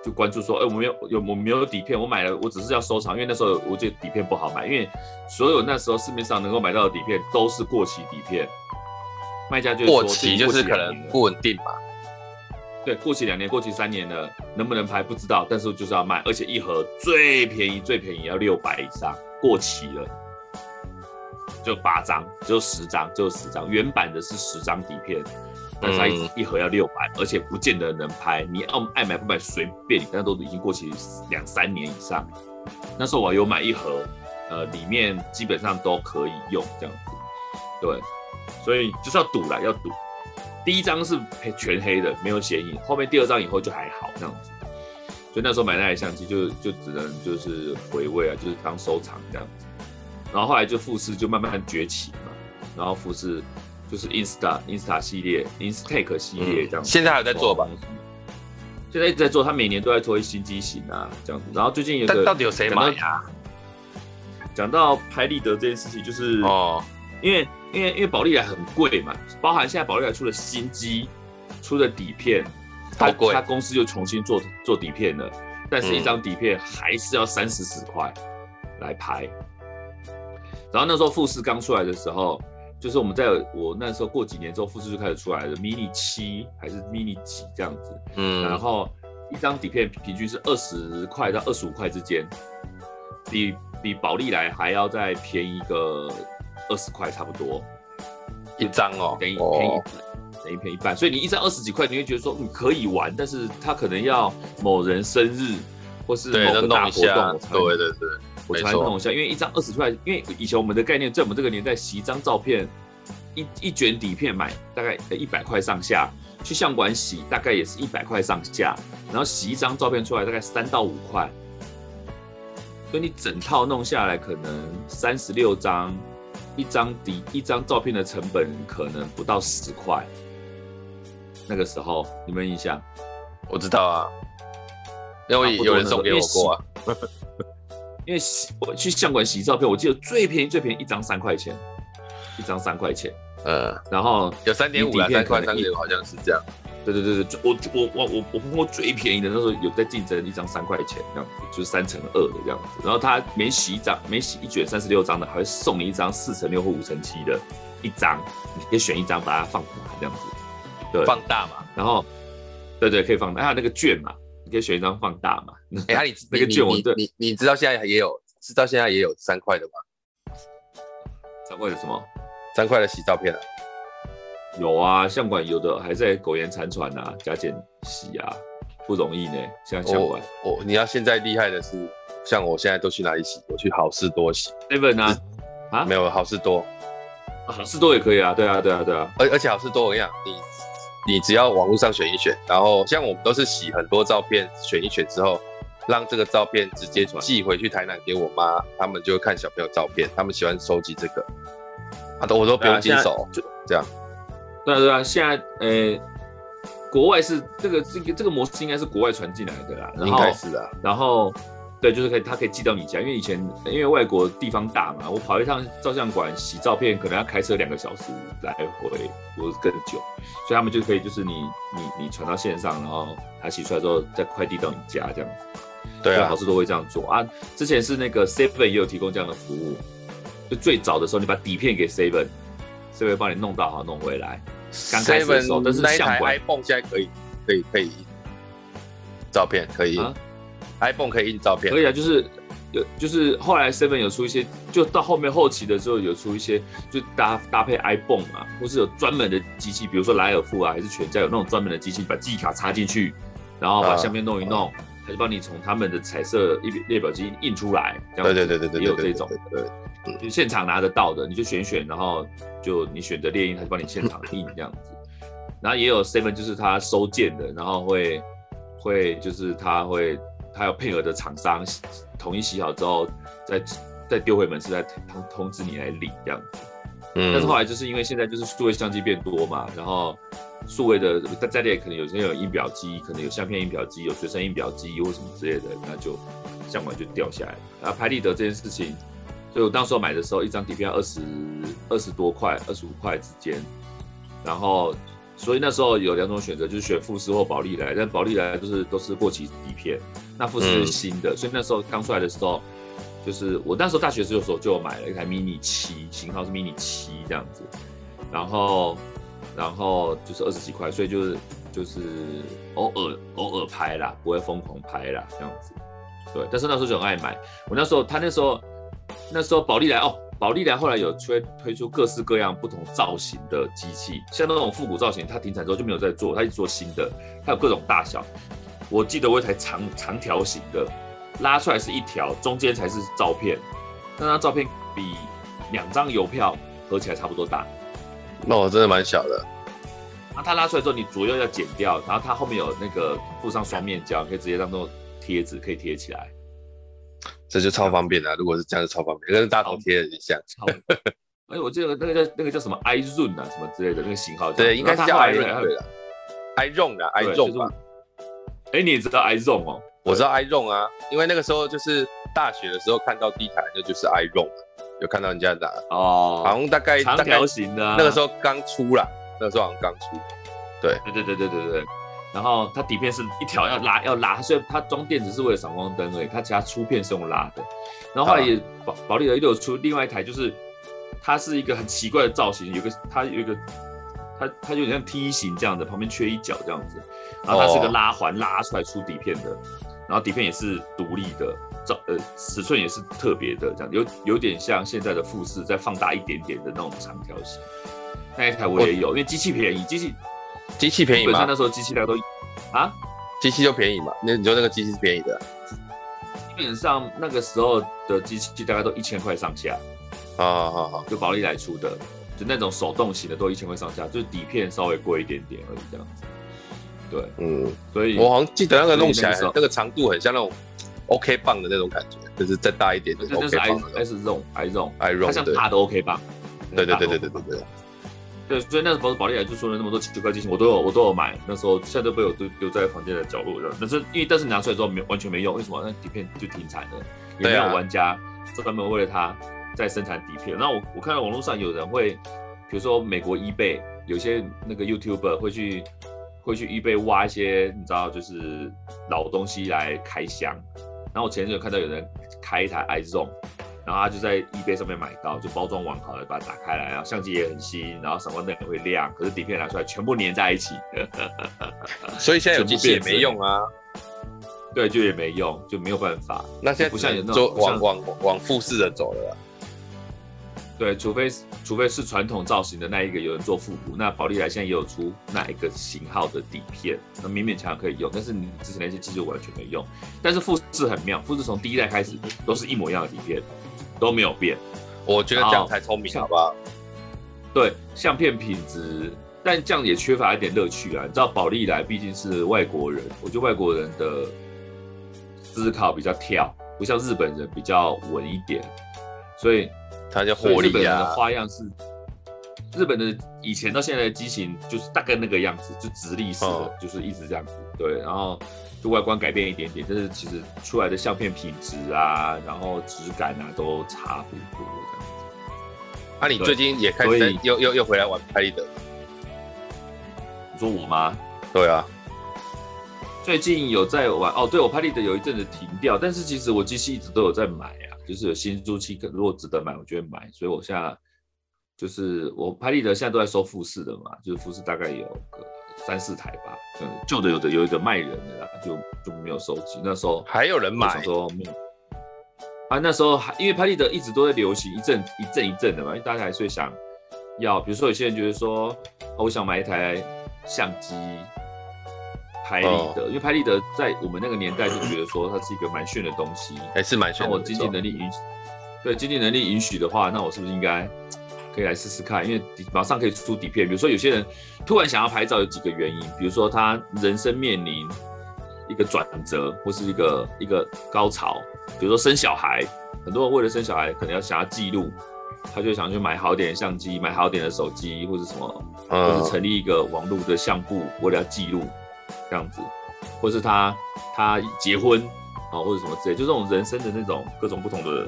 就关注说，哎，我没有有我没有底片，我买了，我只是要收藏，因为那时候我觉得底片不好买，因为所有那时候市面上能够买到的底片都是过期底片，卖家就过期就是可能不稳定吧。对，过期两年，过期三年了，能不能拍不知道，但是就是要卖，而且一盒最便宜最便宜要六百以上，过期了就八张，就十张，就十张，原版的是十张底片，但是它一一盒要六百，而且不见得能拍，你要爱买不买随便你，但都已经过期两三年以上。那时候我有买一盒，呃，里面基本上都可以用这样子，对，所以就是要赌了，要赌。第一张是全黑的，没有显影。后面第二张以后就还好这样子，所以那时候买那台相机就就只能就是回味啊，就是当收藏这样子。然后后来就富士就慢慢崛起嘛，然后富士就是 Insta Insta 系列 Instake 系列这样子。现在还有在做吧？现在一直在做，他每年都在推新机型啊这样子。然后最近有个，到底有谁买啊？讲到拍立得这件事情，就是哦，因为。因为因为宝丽来很贵嘛，包含现在宝丽来出了新机，出的底片，他他公司又重新做做底片了，但是一张底片还是要三四十块来拍。然后那时候富士刚出来的时候，就是我们在我那时候过几年之后，复制就开始出来了，mini 七还是 mini 几这样子，嗯，然后一张底片平均是二十块到二十五块之间，比比宝丽来还要再便宜个。二十块差不多一张哦，等于便宜一半，等于便宜一半。所以你一张二十几块，你会觉得说你可以玩，但是他可能要某人生日或是某个大活动，对对对，我才弄一下。因为一张二十块，因为以前我们的概念，在我们这个年代，洗一张照片，一一卷底片买大概一百块上下，去相馆洗大概也是一百块上下，然后洗一张照片出来大概三到五块，所以你整套弄下来可能三十六张。一张底一张照片的成本可能不到十块，那个时候你们印象？我知道啊，因为有人送给我过啊。因为洗我去相馆洗照片，我记得最便宜最便宜一张三块钱，一张三块钱。呃，然后有三点五啊，三块三点五好像是这样。对对对对，我我我我我碰过最便宜的那时候有在竞争一张三块钱这样子，就是三乘二的这样子。然后他每洗一张，每洗一卷三十六张的，还会送你一张四乘六或五乘七的一张，你可以选一张把它放大这样子。对，放大嘛。然后，对对，可以放大。还有那个券嘛，你可以选一张放大嘛。哎、欸，你那个券我对，你你知道现在也有，知道现在也有三块的吗？三块的什么？三块的洗照片啊。有啊，相馆有的还在苟延残喘啊，加减洗啊，不容易呢。像相馆，我你要现在厉害的是，像我现在都去哪里洗？我去好事多洗。seven 啊？啊？没有好事多，好事多也可以啊。对啊，对啊，对啊。而而且好事多我跟你讲，你你只要网络上选一选，然后像我们都是洗很多照片，选一选之后，让这个照片直接寄回去台南给我妈，他们就会看小朋友照片，他们喜欢收集这个，啊都我都不用经手，就这样。对啊，对啊，现在呃，国外是这个这个这个模式应该是国外传进来的啦，应该是啊。然后，对，就是可以，他可以寄到你家，因为以前因为外国地方大嘛，我跑一趟照相馆洗照片，可能要开车两个小时来回，或者更久，所以他们就可以就是你你你传到线上，然后他洗出来之后再快递到你家这样子。对啊，好事都会这样做啊。之前是那个 Seven 也有提供这样的服务，就最早的时候，你把底片给 Seven。这会帮你弄到好弄回来。刚开始的时候，但是相馆 iPhone 现在可以可以可以照片可以、啊、，iPhone 可以印照片，可以啊。就是有就是后来 Seven 有出一些，就到后面后期的时候有出一些，就搭搭配 iPhone 啊，或是有专门的机器，比如说莱尔富啊，还是全家有那种专门的机器，把记忆卡插进去，然后把相片弄一弄，啊、他就帮你从他们的彩色列列表机印出来。这样对对对对对，也有这种对。就现场拿得到的，你就选选，然后就你选择列印，他就帮你现场印这样子。然后也有 seven，就是他收件的，然后会会就是他会他有配合的厂商统一洗好之后，再再丢回门市再通通知你来领这样子。嗯，但是后来就是因为现在就是数位相机变多嘛，然后数位的在在列可能有些有印表机，可能有相片印表机，有随身印表机或什么之类的，那就相馆就掉下来。然后，拍立得这件事情，所以我当时候买的时候，一张底片二十二十多块，二十五块之间，然后所以那时候有两种选择，就是选富士或宝丽来，但宝丽来就是都是过期底片，那富士是新的，嗯、所以那时候刚出来的时候。就是我那时候大学时的时候就有买了一台 mini 七，型号是 mini 七这样子，然后然后就是二十几块，所以就是就是偶尔偶尔拍啦，不会疯狂拍啦这样子。对，但是那时候就很爱买。我那时候他那时候那时候宝丽来哦，宝丽来后来有推推出各式各样不同造型的机器，像那种复古造型，它停产之后就没有再做，它一直做新的，它有各种大小。我记得我有一台长长条形的。拉出来是一条，中间才是照片，那张照片比两张邮票合起来差不多大。那我真的蛮小的。那它拉出来之后，你左右要剪掉，然后它后面有那个附上双面胶，可以直接当做贴纸，可以贴起来。这就超方便的，如果是这样，就超方便，跟大头贴很像。哎，我记得那个叫那个叫什么 iZoom 啊，什么之类的那个型号。对，应该是叫 iZoom 对的。iZoom 的 iZoom 吧。哎，你也知道 iZoom 哦？我知道 iZoom 啊，因为那个时候就是大学的时候看到第一台，那就是 iZoom，有看到人家打哦，好像大概长条形的，那个时候刚出啦，那个时候好像刚出，对，对对对对对对，然后它底片是一条要拉要拉，所以它装电池是为了闪光灯而已，它其他出片是用拉的，然后后来也宝宝丽来又有出另外一台，就是它是一个很奇怪的造型，有个它有一个它它有点像梯形这样的，旁边缺一角这样子，然后它是个拉环拉出来出底片的。然后底片也是独立的，照呃尺寸也是特别的，这样有有点像现在的富士再放大一点点的那种长条形。那一台我也有，因为机器便宜，机器机器便宜嘛。那时候机器大家都啊，机器就便宜嘛。那你说那个机器是便宜的？基本上那个时候的机器大概都一千块上下。好好好，就宝丽来出的，就那种手动型的都一千块上下，就是底片稍微贵一点点而已，这样子。对，嗯，所以我好像记得那个弄起来，那个长度很像那种 OK 棒的那种感觉，就是再大一点的 OK 棒。S Zone I Zone I Zone，它像大的 OK 棒。对对对对对对对。对，所以那时候宝利来就说了那么多奇怪机型，我都有我都有买。那时候现在都被我丢丢在房间的角落了。但是因为但是拿出来之后没完全没用，为什么？那底片就停产了，也没有玩家专门为了它在生产底片。然后我我看到网络上有人会，比如说美国 eBay 有些那个 YouTuber 会去。会去 eBay 挖一些，你知道，就是老东西来开箱。然后我前阵有看到有人开一台 iZone，然后他就在 eBay 上面买到，就包装完好了，把它打开来，然后相机也很新，然后闪光灯也会亮，可是底片拿出来全部粘在一起。所以现在有机器也没用啊。对，就也没用，就没有办法。那现在不像有那种往往往复式的走了。对，除非除非是传统造型的那一个有人做复古，那宝丽来现在也有出那一个型号的底片，那勉勉强强可以用。但是你之前那些机就完全没用。但是富士很妙，富士从第一代开始都是一模一样的底片，都没有变。我觉得这样才聪明，好不好？对，相片品质，但这样也缺乏一点乐趣啊。你知道宝丽来毕竟是外国人，我觉得外国人的思考比较跳，不像日本人比较稳一点，所以。它叫火力本的花样是，日本的以前到现在的机型就是大概那个样子，就直立式的，哦、就是一直这样子。对，然后就外观改变一点点，但是其实出来的相片品质啊，然后质感啊都差不多这样子。那、啊、你最近也开始又又又回来玩拍立得？你说我吗？对啊，最近有在玩哦。对，我拍立得有一阵子停掉，但是其实我机器一直都有在买啊。就是有新租期，如果值得买，我就会买。所以我现在就是我拍立得现在都在收富士的嘛，就是富士大概有个三四台吧。嗯，旧的有的有一个卖人的啦，就就没有收集。那时候还有人买，说没有。啊，那时候还因为拍立得一直都在流行，一阵一阵一阵的嘛，因为大家还是会想要，比如说有些人觉得说，我想买一台相机。拍立得，因为拍立得在我们那个年代就觉得说它是一个蛮炫的东西，还是蛮炫的。那我经济能力允许，对经济能力允许的话，那我是不是应该可以来试试看？因为马上可以出底片。比如说有些人突然想要拍照，有几个原因，比如说他人生面临一个转折，或是一个一个高潮，比如说生小孩，很多人为了生小孩，可能要想要记录，他就想去买好点的相机，买好点的手机，或者什么，或者成立一个网络的相簿，为了要记录这样子，或是他他结婚啊，或者什么之类，就这种人生的那种各种不同的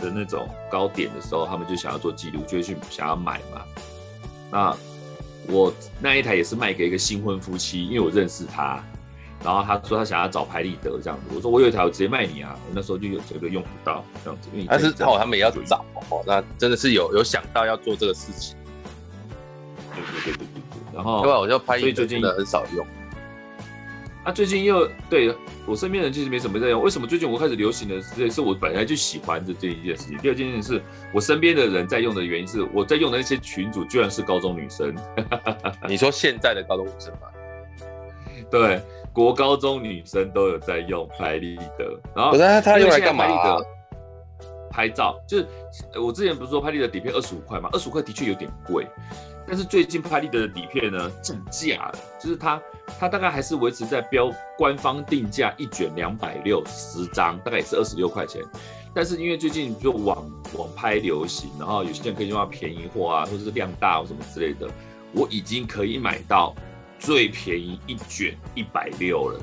的那种高点的时候，他们就想要做记录，就会去想要买嘛。那我那一台也是卖给一个新婚夫妻，因为我认识他。然后他说他想要找拍立得这样子，我说我有一台，我直接卖你啊！我那时候就有这个用不到这样子，因为但是哦，他们也要找哦，那真的是有有想到要做这个事情。对对对对对对。然后，对我就拍立得，最近的很少用。啊，最近又对我身边人其实没什么在用，为什么最近我开始流行的是，是我本来就喜欢的这一件事情。第二件事情是我身边的人在用的原因是我在用的那些群主居然是高中女生。你说现在的高中女生吗？对。国高中女生都有在用拍立得，然后他他用来干嘛？拍照，就是我之前不是说拍立得底片二十五块吗？二十五块的确有点贵，但是最近拍立得的底片呢降价了，就是它它大概还是维持在标官方定价一卷两百六十张，大概也是二十六块钱。但是因为最近就网网拍流行，然后有些人可以用到便宜货啊，或者是量大或什么之类的，我已经可以买到。最便宜一卷一百六了，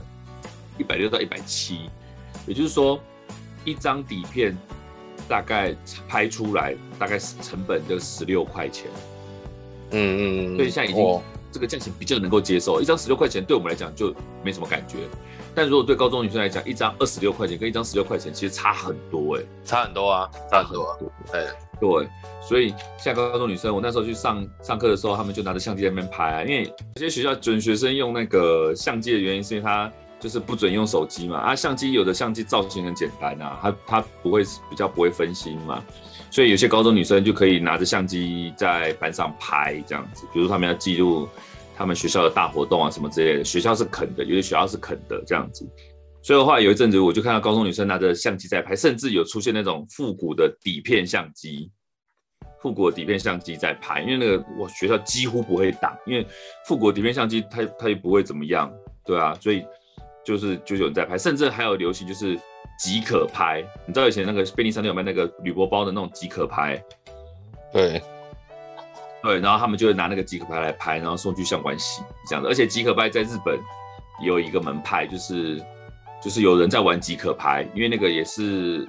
一百六到一百七，也就是说，一张底片大概拍出来大概成本就十六块钱。嗯嗯，所以现在已经这个价钱比较能够接受，一张十六块钱对我们来讲就没什么感觉，但如果对高中女生来讲，一张二十六块钱跟一张十六块钱其实差很多哎、欸，差很多啊，差很多啊，对。对，所以像高中女生，我那时候去上上课的时候，他们就拿着相机在那边拍啊。因为有些学校准学生用那个相机的原因，是因为他就是不准用手机嘛。啊，相机有的相机造型很简单啊，它它不会比较不会分心嘛。所以有些高中女生就可以拿着相机在班上拍这样子，比如他们要记录他们学校的大活动啊什么之类的。学校是肯的，有些学校是肯的这样子。所以的话，有一阵子我就看到高中女生拿着相机在拍，甚至有出现那种复古的底片相机，复古的底片相机在拍。因为那个我学校几乎不会挡，因为复古的底片相机它它也不会怎么样，对啊，所以就是就有人在拍，甚至还有流行就是即可拍。你知道以前那个便利商店有卖那个铝箔包的那种即可拍？对，对，然后他们就会拿那个即可拍来拍，然后送去相关洗这样的。而且即可拍在日本有一个门派，就是。就是有人在玩即可拍，因为那个也是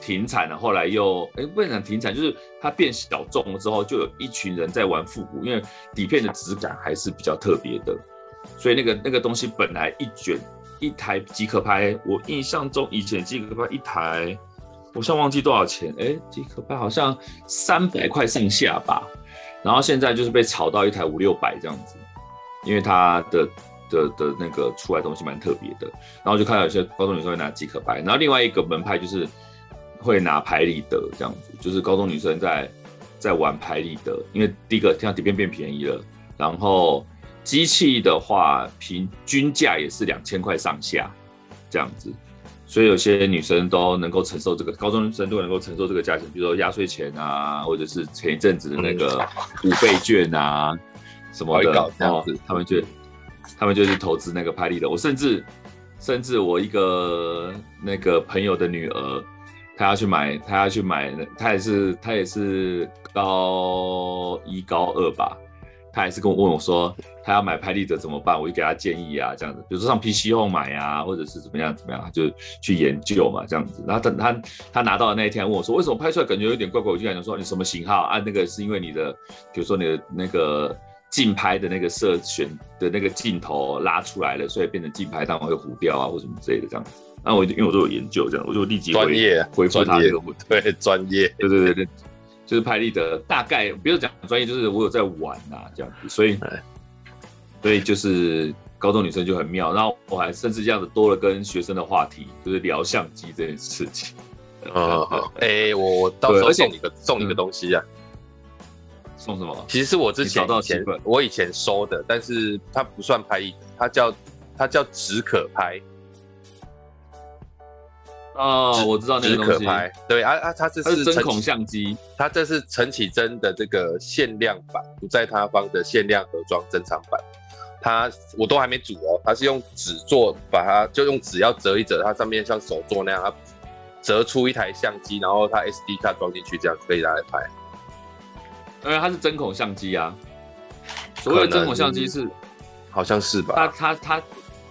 停产了，后来又哎、欸、不能讲停产，就是它变小众了之后，就有一群人在玩复古，因为底片的质感还是比较特别的，所以那个那个东西本来一卷一台即可拍，我印象中以前即可拍一台，我像忘记多少钱，哎、即可拍好像三百块上下吧，然后现在就是被炒到一台五六百这样子，因为它的。的的那个出来东西蛮特别的，然后就看到有些高中女生会拿即可拍，然后另外一个门派就是会拿拍立得这样子，就是高中女生在在玩拍立得，因为第一个像底片变便宜了，然后机器的话平均价也是两千块上下这样子，所以有些女生都能够承受这个，高中生都能够承受这个价钱，比如说压岁钱啊，或者是前一阵子的那个五倍券啊什么的，这样子，他们就。他们就去投资那个拍立得，我甚至，甚至我一个那个朋友的女儿，她要去买，她要去买，她也是，她也是高一高二吧，她也是跟我问我说，她要买拍立得怎么办？我就给他建议啊，这样子，比如说上 PC Home 买啊，或者是怎么样怎么样，就去研究嘛，这样子。然后等他他拿到的那一天问我说，为什么拍出来感觉有点怪怪？我就跟她说，你什么型号啊？那个是因为你的，比如说你的那个。竞拍的那个色选的那个镜头拉出来了，所以变成竞拍，当然会糊掉啊，或什么之类的这样子。那我因为我都有研究，这样我就立即专业回复他这个问题。对，专业，对对对对，就是拍立得，大概不要讲专业，就是我有在玩啊，这样子。所以，所以就是高中女生就很妙，然后我还甚至这样子多了跟学生的话题，就是聊相机这件事情。嗯嗯，哎，我我到时候送你个送你个东西啊。送什么？其实是我之前以前我以前收的，但是它不算拍它叫它叫只可拍。哦，我知道那个东西。只可拍，对啊啊，它这是针孔相机，它这是陈绮贞的这个限量版，不在他方的限量盒装珍藏版。它我都还没煮哦，它是用纸做，把它就用纸要折一折，它上面像手做那样，它折出一台相机，然后它 SD 卡装进去，这样可以拿来拍。因为它是针孔相机啊，所谓的针孔相机是，好像是吧？它它它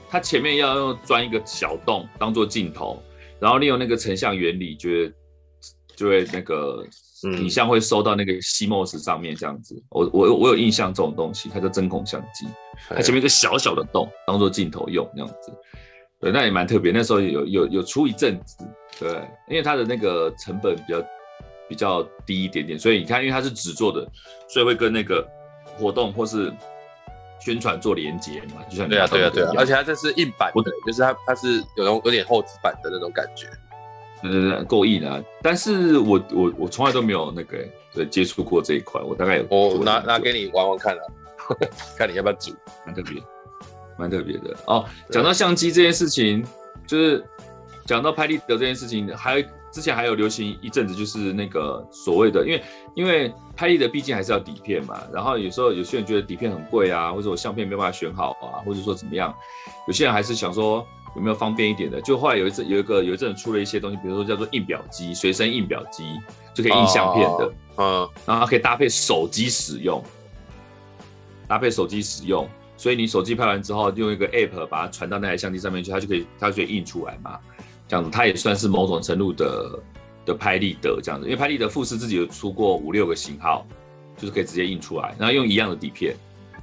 它前面要用钻一个小洞当做镜头，然后利用那个成像原理，就会就会那个影像会收到那个 CMOS 上面这样子。我我我有印象这种东西，它叫针孔相机，它前面一个小小的洞当做镜头用那样子。对，那也蛮特别。那时候有有有出一阵子，对，因为它的那个成本比较比较低一点点，所以你看，因为它是纸做的，所以会跟那个活动或是宣传做连接嘛，就像对啊对啊对啊，而且它这是硬版的，就是它它是有种有点厚纸板的那种感觉，对对对，够硬啊。但是我我我从来都没有那个对接触过这一块，我大概有我拿拿给你玩玩看啊，看你要不要煮，蛮特别。蛮特别的哦。讲到相机这件事情，就是讲到拍立得这件事情，还有之前还有流行一阵子，就是那个所谓的，因为因为拍立得毕竟还是要底片嘛。然后有时候有些人觉得底片很贵啊，或者我相片没办法选好啊，或者说怎么样，有些人还是想说有没有方便一点的。就后来有一阵有一个有一阵出了一些东西，比如说叫做印表机，随身印表机就可以印相片的，嗯，然后可以搭配手机使用，搭配手机使用。所以你手机拍完之后，用一个 app 把它传到那台相机上面去，它就可以，它就可以印出来嘛。这样子，它也算是某种程度的的拍立得这样子。因为拍立得富士自己有出过五六个型号，就是可以直接印出来，然后用一样的底片，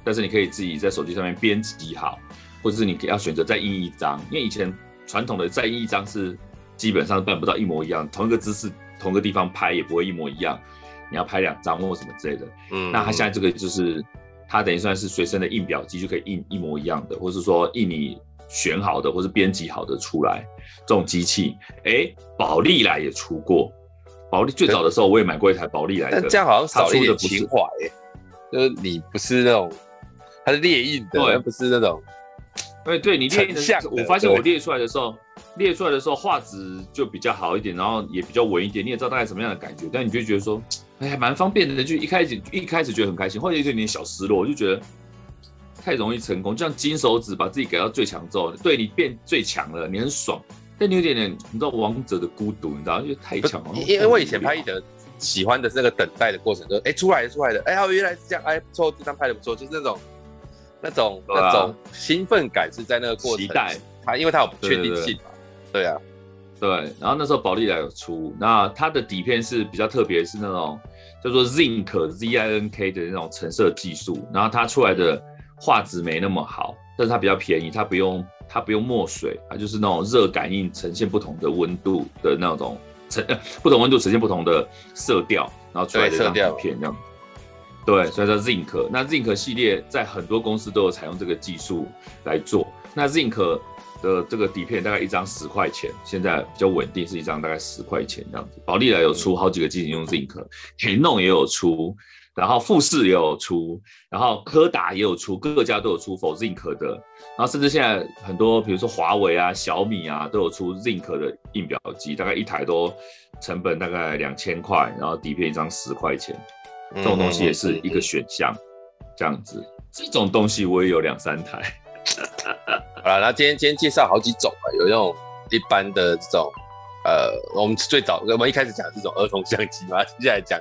但是你可以自己在手机上面编辑好，或者是你要选择再印一张。因为以前传统的再印一张是基本上办不到一模一样，同一个姿势、同一个地方拍也不会一模一样，你要拍两张或什么之类的。嗯，那它现在这个就是。它等于算是随身的印表机，就可以印一模一样的，或是说印你选好的或是编辑好的出来。这种机器，哎、欸，宝丽来也出过。宝丽最早的时候我也买过一台宝丽来的，但这样好像少了一点情怀、欸，就是你不是那种，它是列印的，对，不是那种。对对，你列印的，我发现我列出来的时候，列出来的时候画质就比较好一点，然后也比较稳一点，你也知道大概什么样的感觉，但你就觉得说。哎，还蛮方便的，就一开始一开始觉得很开心，后来就有点小失落，我就觉得太容易成功，就像金手指把自己改到最强之后，对你变最强了，你很爽，但你有点点，你知道王者的孤独，你知道，因为太强了。因为我以前拍的喜欢的是那个等待的过程，就哎出来的出来的，哎呀原来是这样，哎不错，这张拍的不错，就是那种那种那种兴奋感是在那个过程，期待它，因为它有不确定性嘛，对啊。对，然后那时候宝丽来有出，那它的底片是比较特别，是那种叫做 Zink Z I N K 的那种成色技术，然后它出来的画质没那么好，但是它比较便宜，它不用它不用墨水，它就是那种热感应呈现不同的温度的那种呈不同温度呈现不同的色调，然后出来的这张片这样。对，所以叫 Zink。那 Zink 系列在很多公司都有采用这个技术来做。那 Zink。的这个底片大概一张十块钱，现在比较稳定，是一张大概十块钱这样子。宝丽来有出好几个机型用 Zink，Canon 也有出，然后富士也有出，然后柯达也有出，各家都有出 for Zink 的，然后甚至现在很多，比如说华为啊、小米啊，都有出 Zink 的印表机，大概一台都成本大概两千块，然后底片一张十块钱，这种东西也是一个选项，这样子。这种东西我也有两三台。好了，那今天今天介绍好几种啊，有那种一般的这种，呃，我们最早我们一开始讲这种儿童相机嘛，接下来讲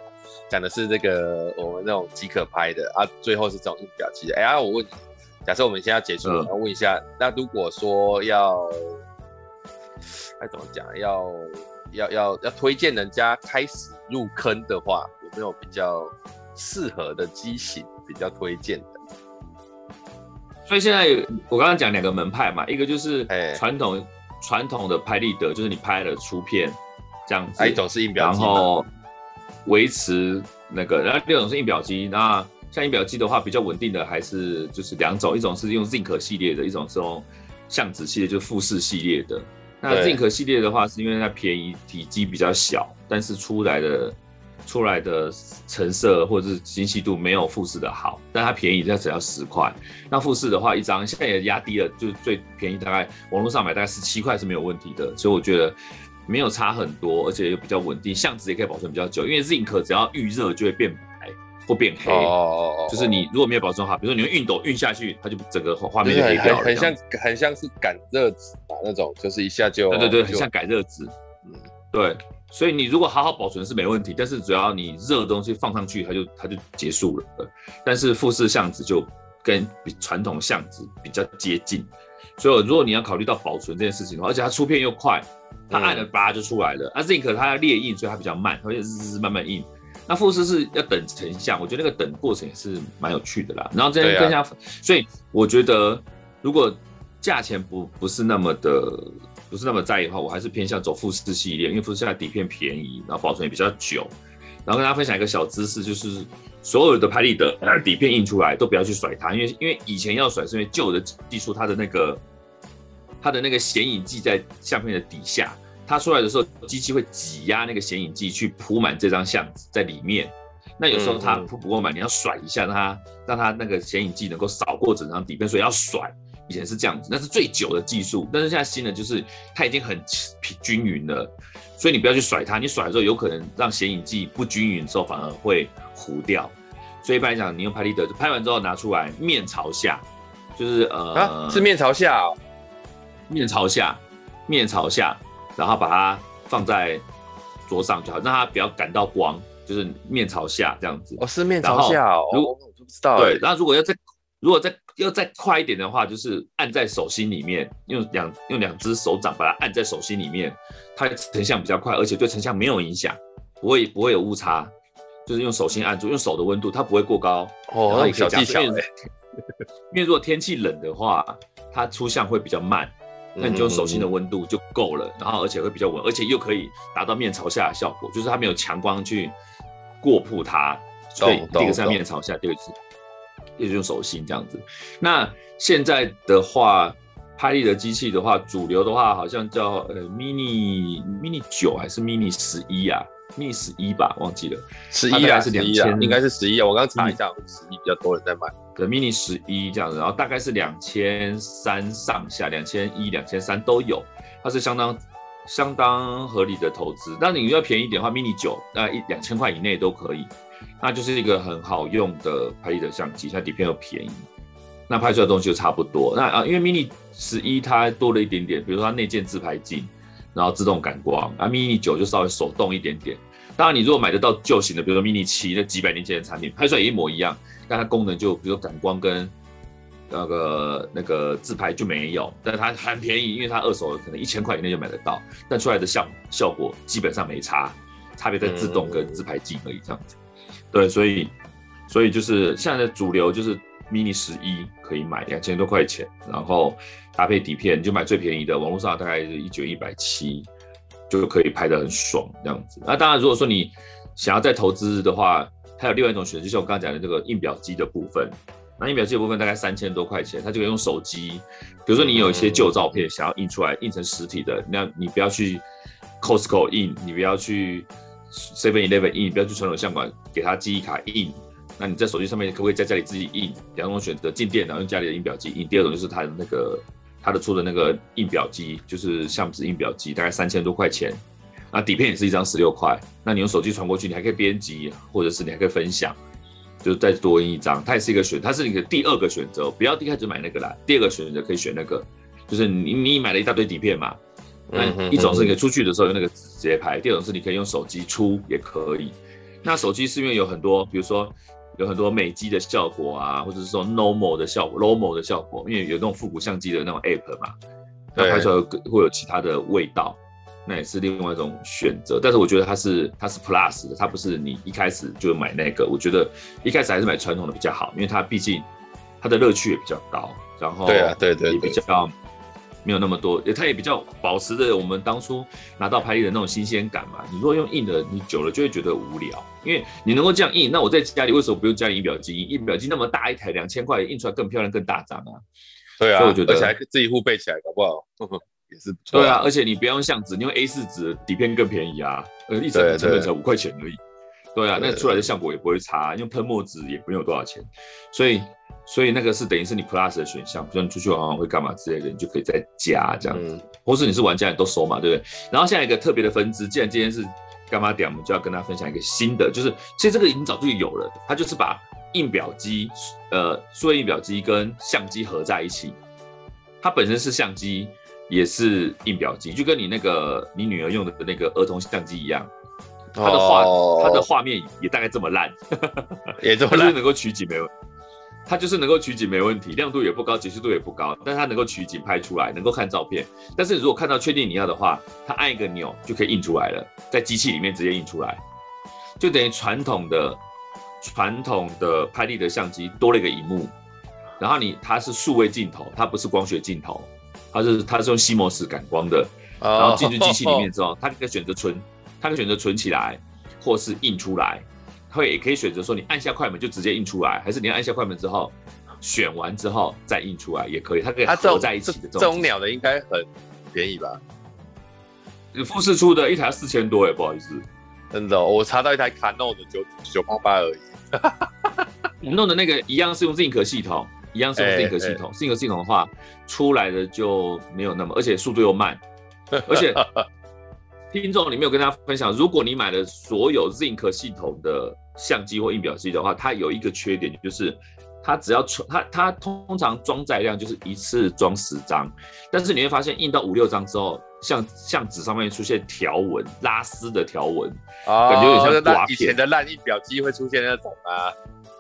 讲的是这个我们那种即可拍的啊，最后是这种印表机的。哎、欸、呀，我问你，假设我们现在要结束了，我、嗯、问一下，那如果说要，该怎么讲？要要要要推荐人家开始入坑的话，有没有比较适合的机型比较推荐的？所以现在我刚刚讲两个门派嘛，一个就是传统传、欸、统的拍立得，就是你拍了出片这样子；一种是印表机，然后维持那个；然后第二种是印表机。那像印表机的话，比较稳定的还是就是两种，一种是用 Zink 系列的，一种是用相纸系列，就是富士系列的。那 Zink 系列的话，是因为它便宜，体积比较小，但是出来的。出来的成色或者是精细度没有富士的好，但它便宜，它只要十块。那富士的话，一张现在也压低了，就是最便宜大概网络上买大概十七块是没有问题的，所以我觉得没有差很多，而且又比较稳定，相纸也可以保存比较久。因为 zinc 只要遇热就会变白或变黑，哦，就是你如果没有保存好，比如说你用熨斗熨下去，它就整个画面就黑掉了，很像很像是赶热纸啊那种，就是一下就对对对，很像赶热纸。对，所以你如果好好保存是没问题，但是只要你热的东西放上去，它就它就结束了。但是富士橡子就跟比传统橡子比较接近，所以如果你要考虑到保存这件事情的话，而且它出片又快，它按了叭就出来了。那 Zinc 它要列印，所以它比较慢，它会日日慢慢印。那富士是要等成像，我觉得那个等过程也是蛮有趣的啦。然后这样更加，所以我觉得如果价钱不不是那么的。不是那么在意的话，我还是偏向走富士系列，因为富士现在底片便宜，然后保存也比较久。然后跟大家分享一个小知识，就是所有的拍立得底片印出来都不要去甩它，因为因为以前要甩是因为旧的技术，它的那个它的那个显影剂在相片的底下，它出来的时候机器会挤压那个显影剂去铺满这张相纸在里面。那有时候它铺不够满，你要甩一下，让它让它那个显影剂能够扫过整张底片，所以要甩。以前是这样子，那是最久的技术，但是现在新的就是它已经很均匀了，所以你不要去甩它，你甩的时候有可能让显影剂不均匀的时候反而会糊掉。所以一般来讲，你用拍立得拍完之后拿出来面朝下，就是呃、啊、是面朝下、哦，面朝下，面朝下，然后把它放在桌上就好，让它不要感到光，就是面朝下这样子。哦，是面朝下哦，如果我不知道。对，然后如果要再如果再要再快一点的话，就是按在手心里面，用两用两只手掌把它按在手心里面，它成像比较快，而且对成像没有影响，不会不会有误差。就是用手心按住，用手的温度，它不会过高。哦，那小技巧。因为如果天气冷的话，它出相会比较慢，那你就用手心的温度就够了，然后而且会比较稳，而且又可以达到面朝下的效果，就是它没有强光去过曝它。所以第一个是面朝下，第二个是。也就用手心这样子。那现在的话，拍立得机器的话，主流的话好像叫呃 mini mini 九还是 mini 十一啊？mini 十一吧，忘记了。十一啊，是两千，应该是十一啊。我刚刚查一下，十一比较多人在买。对，mini 十一这样子，然后大概是两千三上下，两千一、两千三都有，它是相当相当合理的投资。那你要便宜一点的话，mini 九大概一两千块以内都可以。那就是一个很好用的拍立得相机，它底片又便宜，那拍出来的东西就差不多。那啊，因为 mini 十一它多了一点点，比如说它内建自拍镜，然后自动感光啊，mini 九就稍微手动一点点。当然，你如果买得到旧型的，比如说 mini 七，那几百年前的产品，拍出来也一模一样，但它功能就比如说感光跟那个那个自拍就没有，但它很便宜，因为它二手可能一千块以内就买得到，但出来的效效果基本上没差，差别在自动跟自拍镜而已，这样子。对，所以，所以就是现在的主流就是 mini 十一可以买两千多块钱，然后搭配底片，你就买最便宜的，网络上大概是一九一百七，就可以拍得很爽这样子。那当然，如果说你想要再投资的话，还有另外一种选择，就像我刚刚讲的这个印表机的部分。那印表机的部分大概三千多块钱，它就可以用手机，比如说你有一些旧照片想要印出来，印成实体的，那你不要去 Costco 印，你不要去。Seven Eleven 印，不要去传统相馆给他记忆卡印。那你在手机上面可不可以在家里自己印？两种选择，进电脑用家里的印表机印。第二种就是他的那个他的出的那个印表机，就是相纸印表机，大概三千多块钱。那底片也是一张十六块。那你用手机传过去，你还可以编辑，或者是你还可以分享，就是再多印一张。它也是一个选，它是你的第二个选择。不要一开始买那个啦，第二个选择可以选那个，就是你你买了一大堆底片嘛。那一种是你可以出去的时候用那个直接拍，第二种是你可以用手机出也可以。那手机是因为有很多，比如说有很多美肌的效果啊，或者是说 normal 的效果，normal 的效果，因为有那种复古相机的那种 app 嘛，那拍出来会有其他的味道，那也是另外一种选择。但是我觉得它是它是 plus 的，它不是你一开始就买那个。我觉得一开始还是买传统的比较好，因为它毕竟它的乐趣也比较高，然后对啊对对也比较。没有那么多，也它也比较保持着我们当初拿到拍立得的那种新鲜感嘛。你如果用印的，你久了就会觉得无聊，因为你能够这样印，那我在家里为什么不用家里印表机？印表机那么大一台，两千块印出来更漂亮、更大张啊。对啊，所以我觉得而且还自己护背起来，搞不好 也是不错。对啊，而且你不要用相纸，你用 A 四纸底片更便宜啊，呃，一整成本才五块钱而已。对啊，那出来的效果也不会差，用喷墨纸也不用多少钱，所以。所以那个是等于是你 Plus 的选项，比如说你出去玩玩会干嘛之类的，你就可以再加这样子，嗯、或是你是玩家，你都收嘛，对不对？然后现在一个特别的分支，既然今天是干嘛点，我们就要跟大家分享一个新的，就是其实这个已经早就有了，它就是把印表机，呃，数位印表机跟相机合在一起，它本身是相机，也是印表机，就跟你那个你女儿用的那个儿童相机一样，它的画、哦、它的画面也大概这么烂，也这么烂，就是能够取景没问题，它就是能够取景没问题，亮度也不高，解析度也不高，但是它能够取景拍出来，能够看照片。但是如果看到确定你要的话，它按一个钮就可以印出来了，在机器里面直接印出来，就等于传统的传统的拍立得相机多了一个荧幕，然后你它是数位镜头，它不是光学镜头。它是它是用 CMOS 感光的，然后进入机器里面之后，它可以选择存，它可以选择存起来，或是印出来，会也可以选择说你按下快门就直接印出来，还是你要按下快门之后选完之后再印出来也可以，它可以合在一起的这种。这种鸟的应该很便宜吧？富士出的一台四千多哎，不好意思，真的、哦，我查到一台 Canon 的九九八八而已。我们弄的那个一样是用 Zinc 系统。一样是用 Zinc 系统 Zinc 系统的话出来的就没有那么，而且速度又慢，而且 听众你没有跟大家分享，如果你买了所有 Zinc 系统的相机或印表机的话，它有一个缺点就是它只要存它它通常装载量就是一次装十张，但是你会发现印到五六张之后，像像纸上面出现条纹拉丝的条纹，哦，感觉有点像刮片。以前的烂印表机会出现那种啊，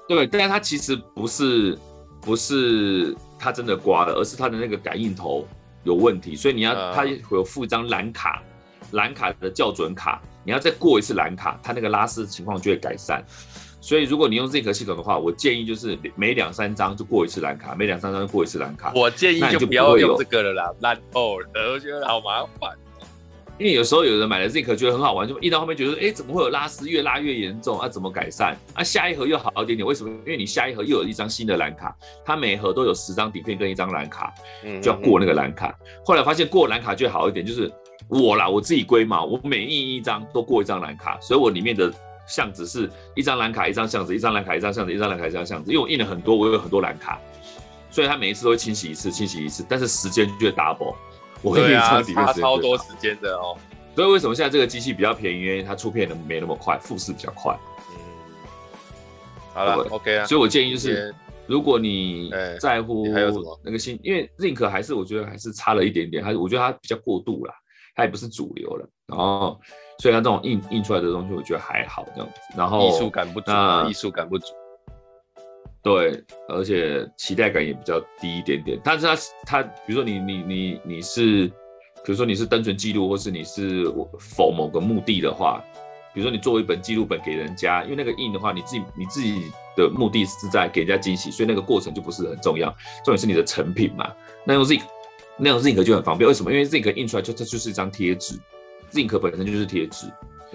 对，但是它其实不是。不是它真的刮了，而是它的那个感应头有问题，所以你要它会有附一张蓝卡，蓝卡的校准卡，你要再过一次蓝卡，它那个拉丝情况就会改善。所以如果你用 Zynq 系统的话，我建议就是每两三张就过一次蓝卡，每两三张就过一次蓝卡。我建议就不要用这个了啦，烂透了，我觉得好麻烦。因为有时候有人买了 Zynq 觉得很好玩，就一到后面觉得，哎，怎么会有拉丝，越拉越严重啊？怎么改善？啊，下一盒又好一点点，为什么？因为你下一盒又有一张新的蓝卡，它每盒都有十张底片跟一张蓝卡，就要过那个蓝卡。后来发现过蓝卡就好一点，就是我啦，我自己归嘛，我每印一张都过一张蓝卡，所以我里面的相纸是一张蓝卡一张相纸，一张蓝卡一张相纸，一张蓝卡一张相纸，因为我印了很多，我有很多蓝卡，所以它每一次都会清洗一次，清洗一次，但是时间就会 double。我会差超多时间的哦，所以为什么现在这个机器比较便宜？因为它出片的没那么快，复试比较快。嗯，好了，OK 啊。所以我建议就是，如果你在乎还有什么那个新，因为 Zynq 还是我觉得还是差了一点点，还是我觉得它比较过度了，它也不是主流了。然后，所以它这种印印出来的东西，我觉得还好这样子。然后艺术感不足，艺术感不足。对，而且期待感也比较低一点点。但是它它，比如说你你你你是，比如说你是单纯记录，或是你是否某个目的的话，比如说你作为一本记录本给人家，因为那个印的话，你自己你自己的目的是在给人家惊喜，所以那个过程就不是很重要，重点是你的成品嘛。那用 Zynq 那种 Zinc 就很方便，为什么？因为 Zinc 印出来就它就是一张贴纸，Zinc 本身就是贴纸。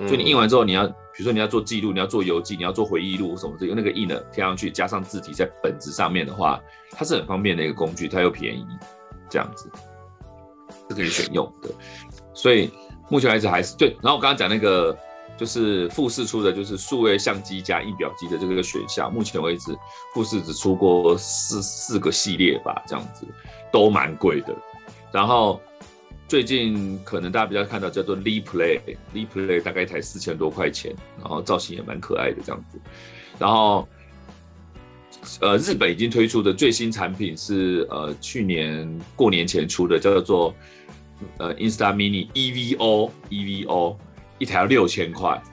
所以你印完之后，你要比如说你要做记录，你要做游记，你要做回忆录什么的，用那个印的贴上去，加上字体在本子上面的话，它是很方便的一个工具，它又便宜，这样子是可以选用的。所以目前为止还是对。然后我刚刚讲那个就是富士出的，就是数位相机加印表机的这个选项，目前为止富士只出过四四个系列吧，这样子都蛮贵的。然后。最近可能大家比较看到叫做 Lee Play，Lee Play 大概一台四千多块钱，然后造型也蛮可爱的这样子。然后，呃，日本已经推出的最新产品是呃去年过年前出的，叫做呃 Insta Mini EVO EVO，一台要六千块，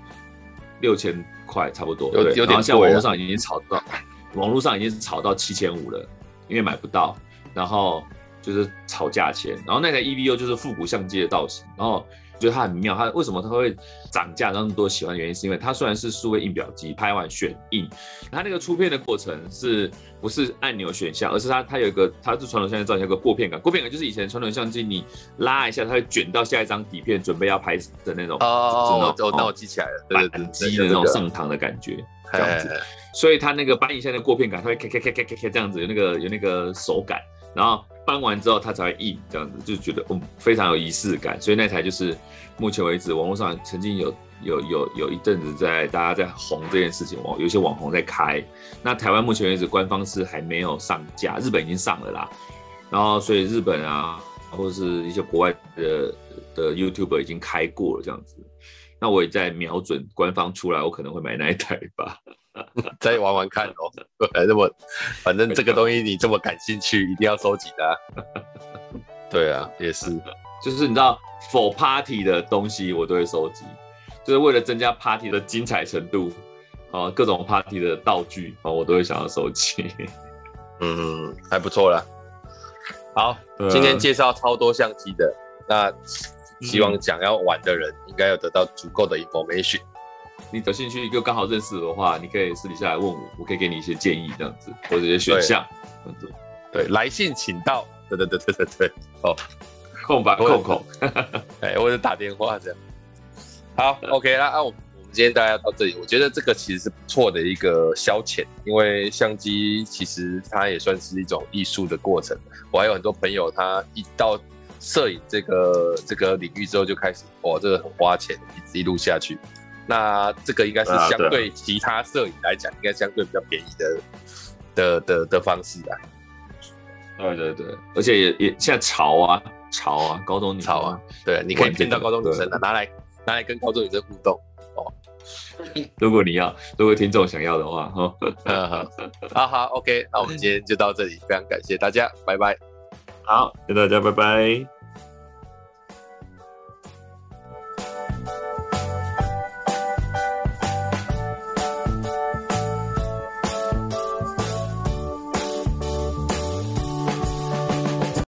六千块差不多。对，有点像网络上已经炒到，网络上已经是炒到七千五了，因为买不到。然后。就是炒价钱，然后那台 EVO 就是复古相机的造型，然后觉得它很妙。它为什么它会涨价，让那么多喜欢的原因，是因为它虽然是数位印表机，拍完选印，它那个出片的过程是不是按钮选项，而是它它有一个，它是传统相机造型，有个过片感，过片感就是以前传统相机你拉一下，它会卷到下一张底片，准备要拍的那种。哦哦哦，那我记起来了，扳机的那种上膛的感觉，这样子。所以它那个搬一下那个过片感，它会咔咔咔咔咔咔这样子，有那个有那个手感，然后。搬完之后，它才会印，这样子就觉得嗯非常有仪式感，所以那台就是目前为止网络上曾经有有有有一阵子在大家在红这件事情，网有些网红在开。那台湾目前为止官方是还没有上架，日本已经上了啦。然后所以日本啊，或是一些国外的的 YouTuber 已经开过了这样子。那我也在瞄准官方出来，我可能会买那一台吧。再玩玩看哦，那么反正这个东西你这么感兴趣，一定要收集的啊。对啊，也是，就是你知道，for party 的东西我都会收集，就是为了增加 party 的精彩程度，啊，各种 party 的道具啊，我都会想要收集。嗯，还不错啦。好，今天介绍超多相机的，那希望想要玩的人应该要得到足够的 information。你有兴趣又刚好认识我的话，你可以私底下来问我，我可以给你一些建议，这样子或者一些选项。对，来信请到，对对对对对对，哦，空白空空，哎，或者打电话这样。好，OK 啦，那我们我们今天大家到这里，我觉得这个其实是不错的一个消遣，因为相机其实它也算是一种艺术的过程。我还有很多朋友，他一到摄影这个这个领域之后，就开始哇，这个很花钱，一直一路下去。那这个应该是相对其他摄影来讲，应该相对比较便宜的的的的方式啊。对对对，而且也也现在潮啊潮啊，高中女潮啊，对，你可以见到高中女生的，拿来拿来跟高中女生互动哦。如果你要，如果听众想要的话，哈，好好，OK，那我们今天就到这里，非常感谢大家，拜拜。好，谢谢大家，拜拜。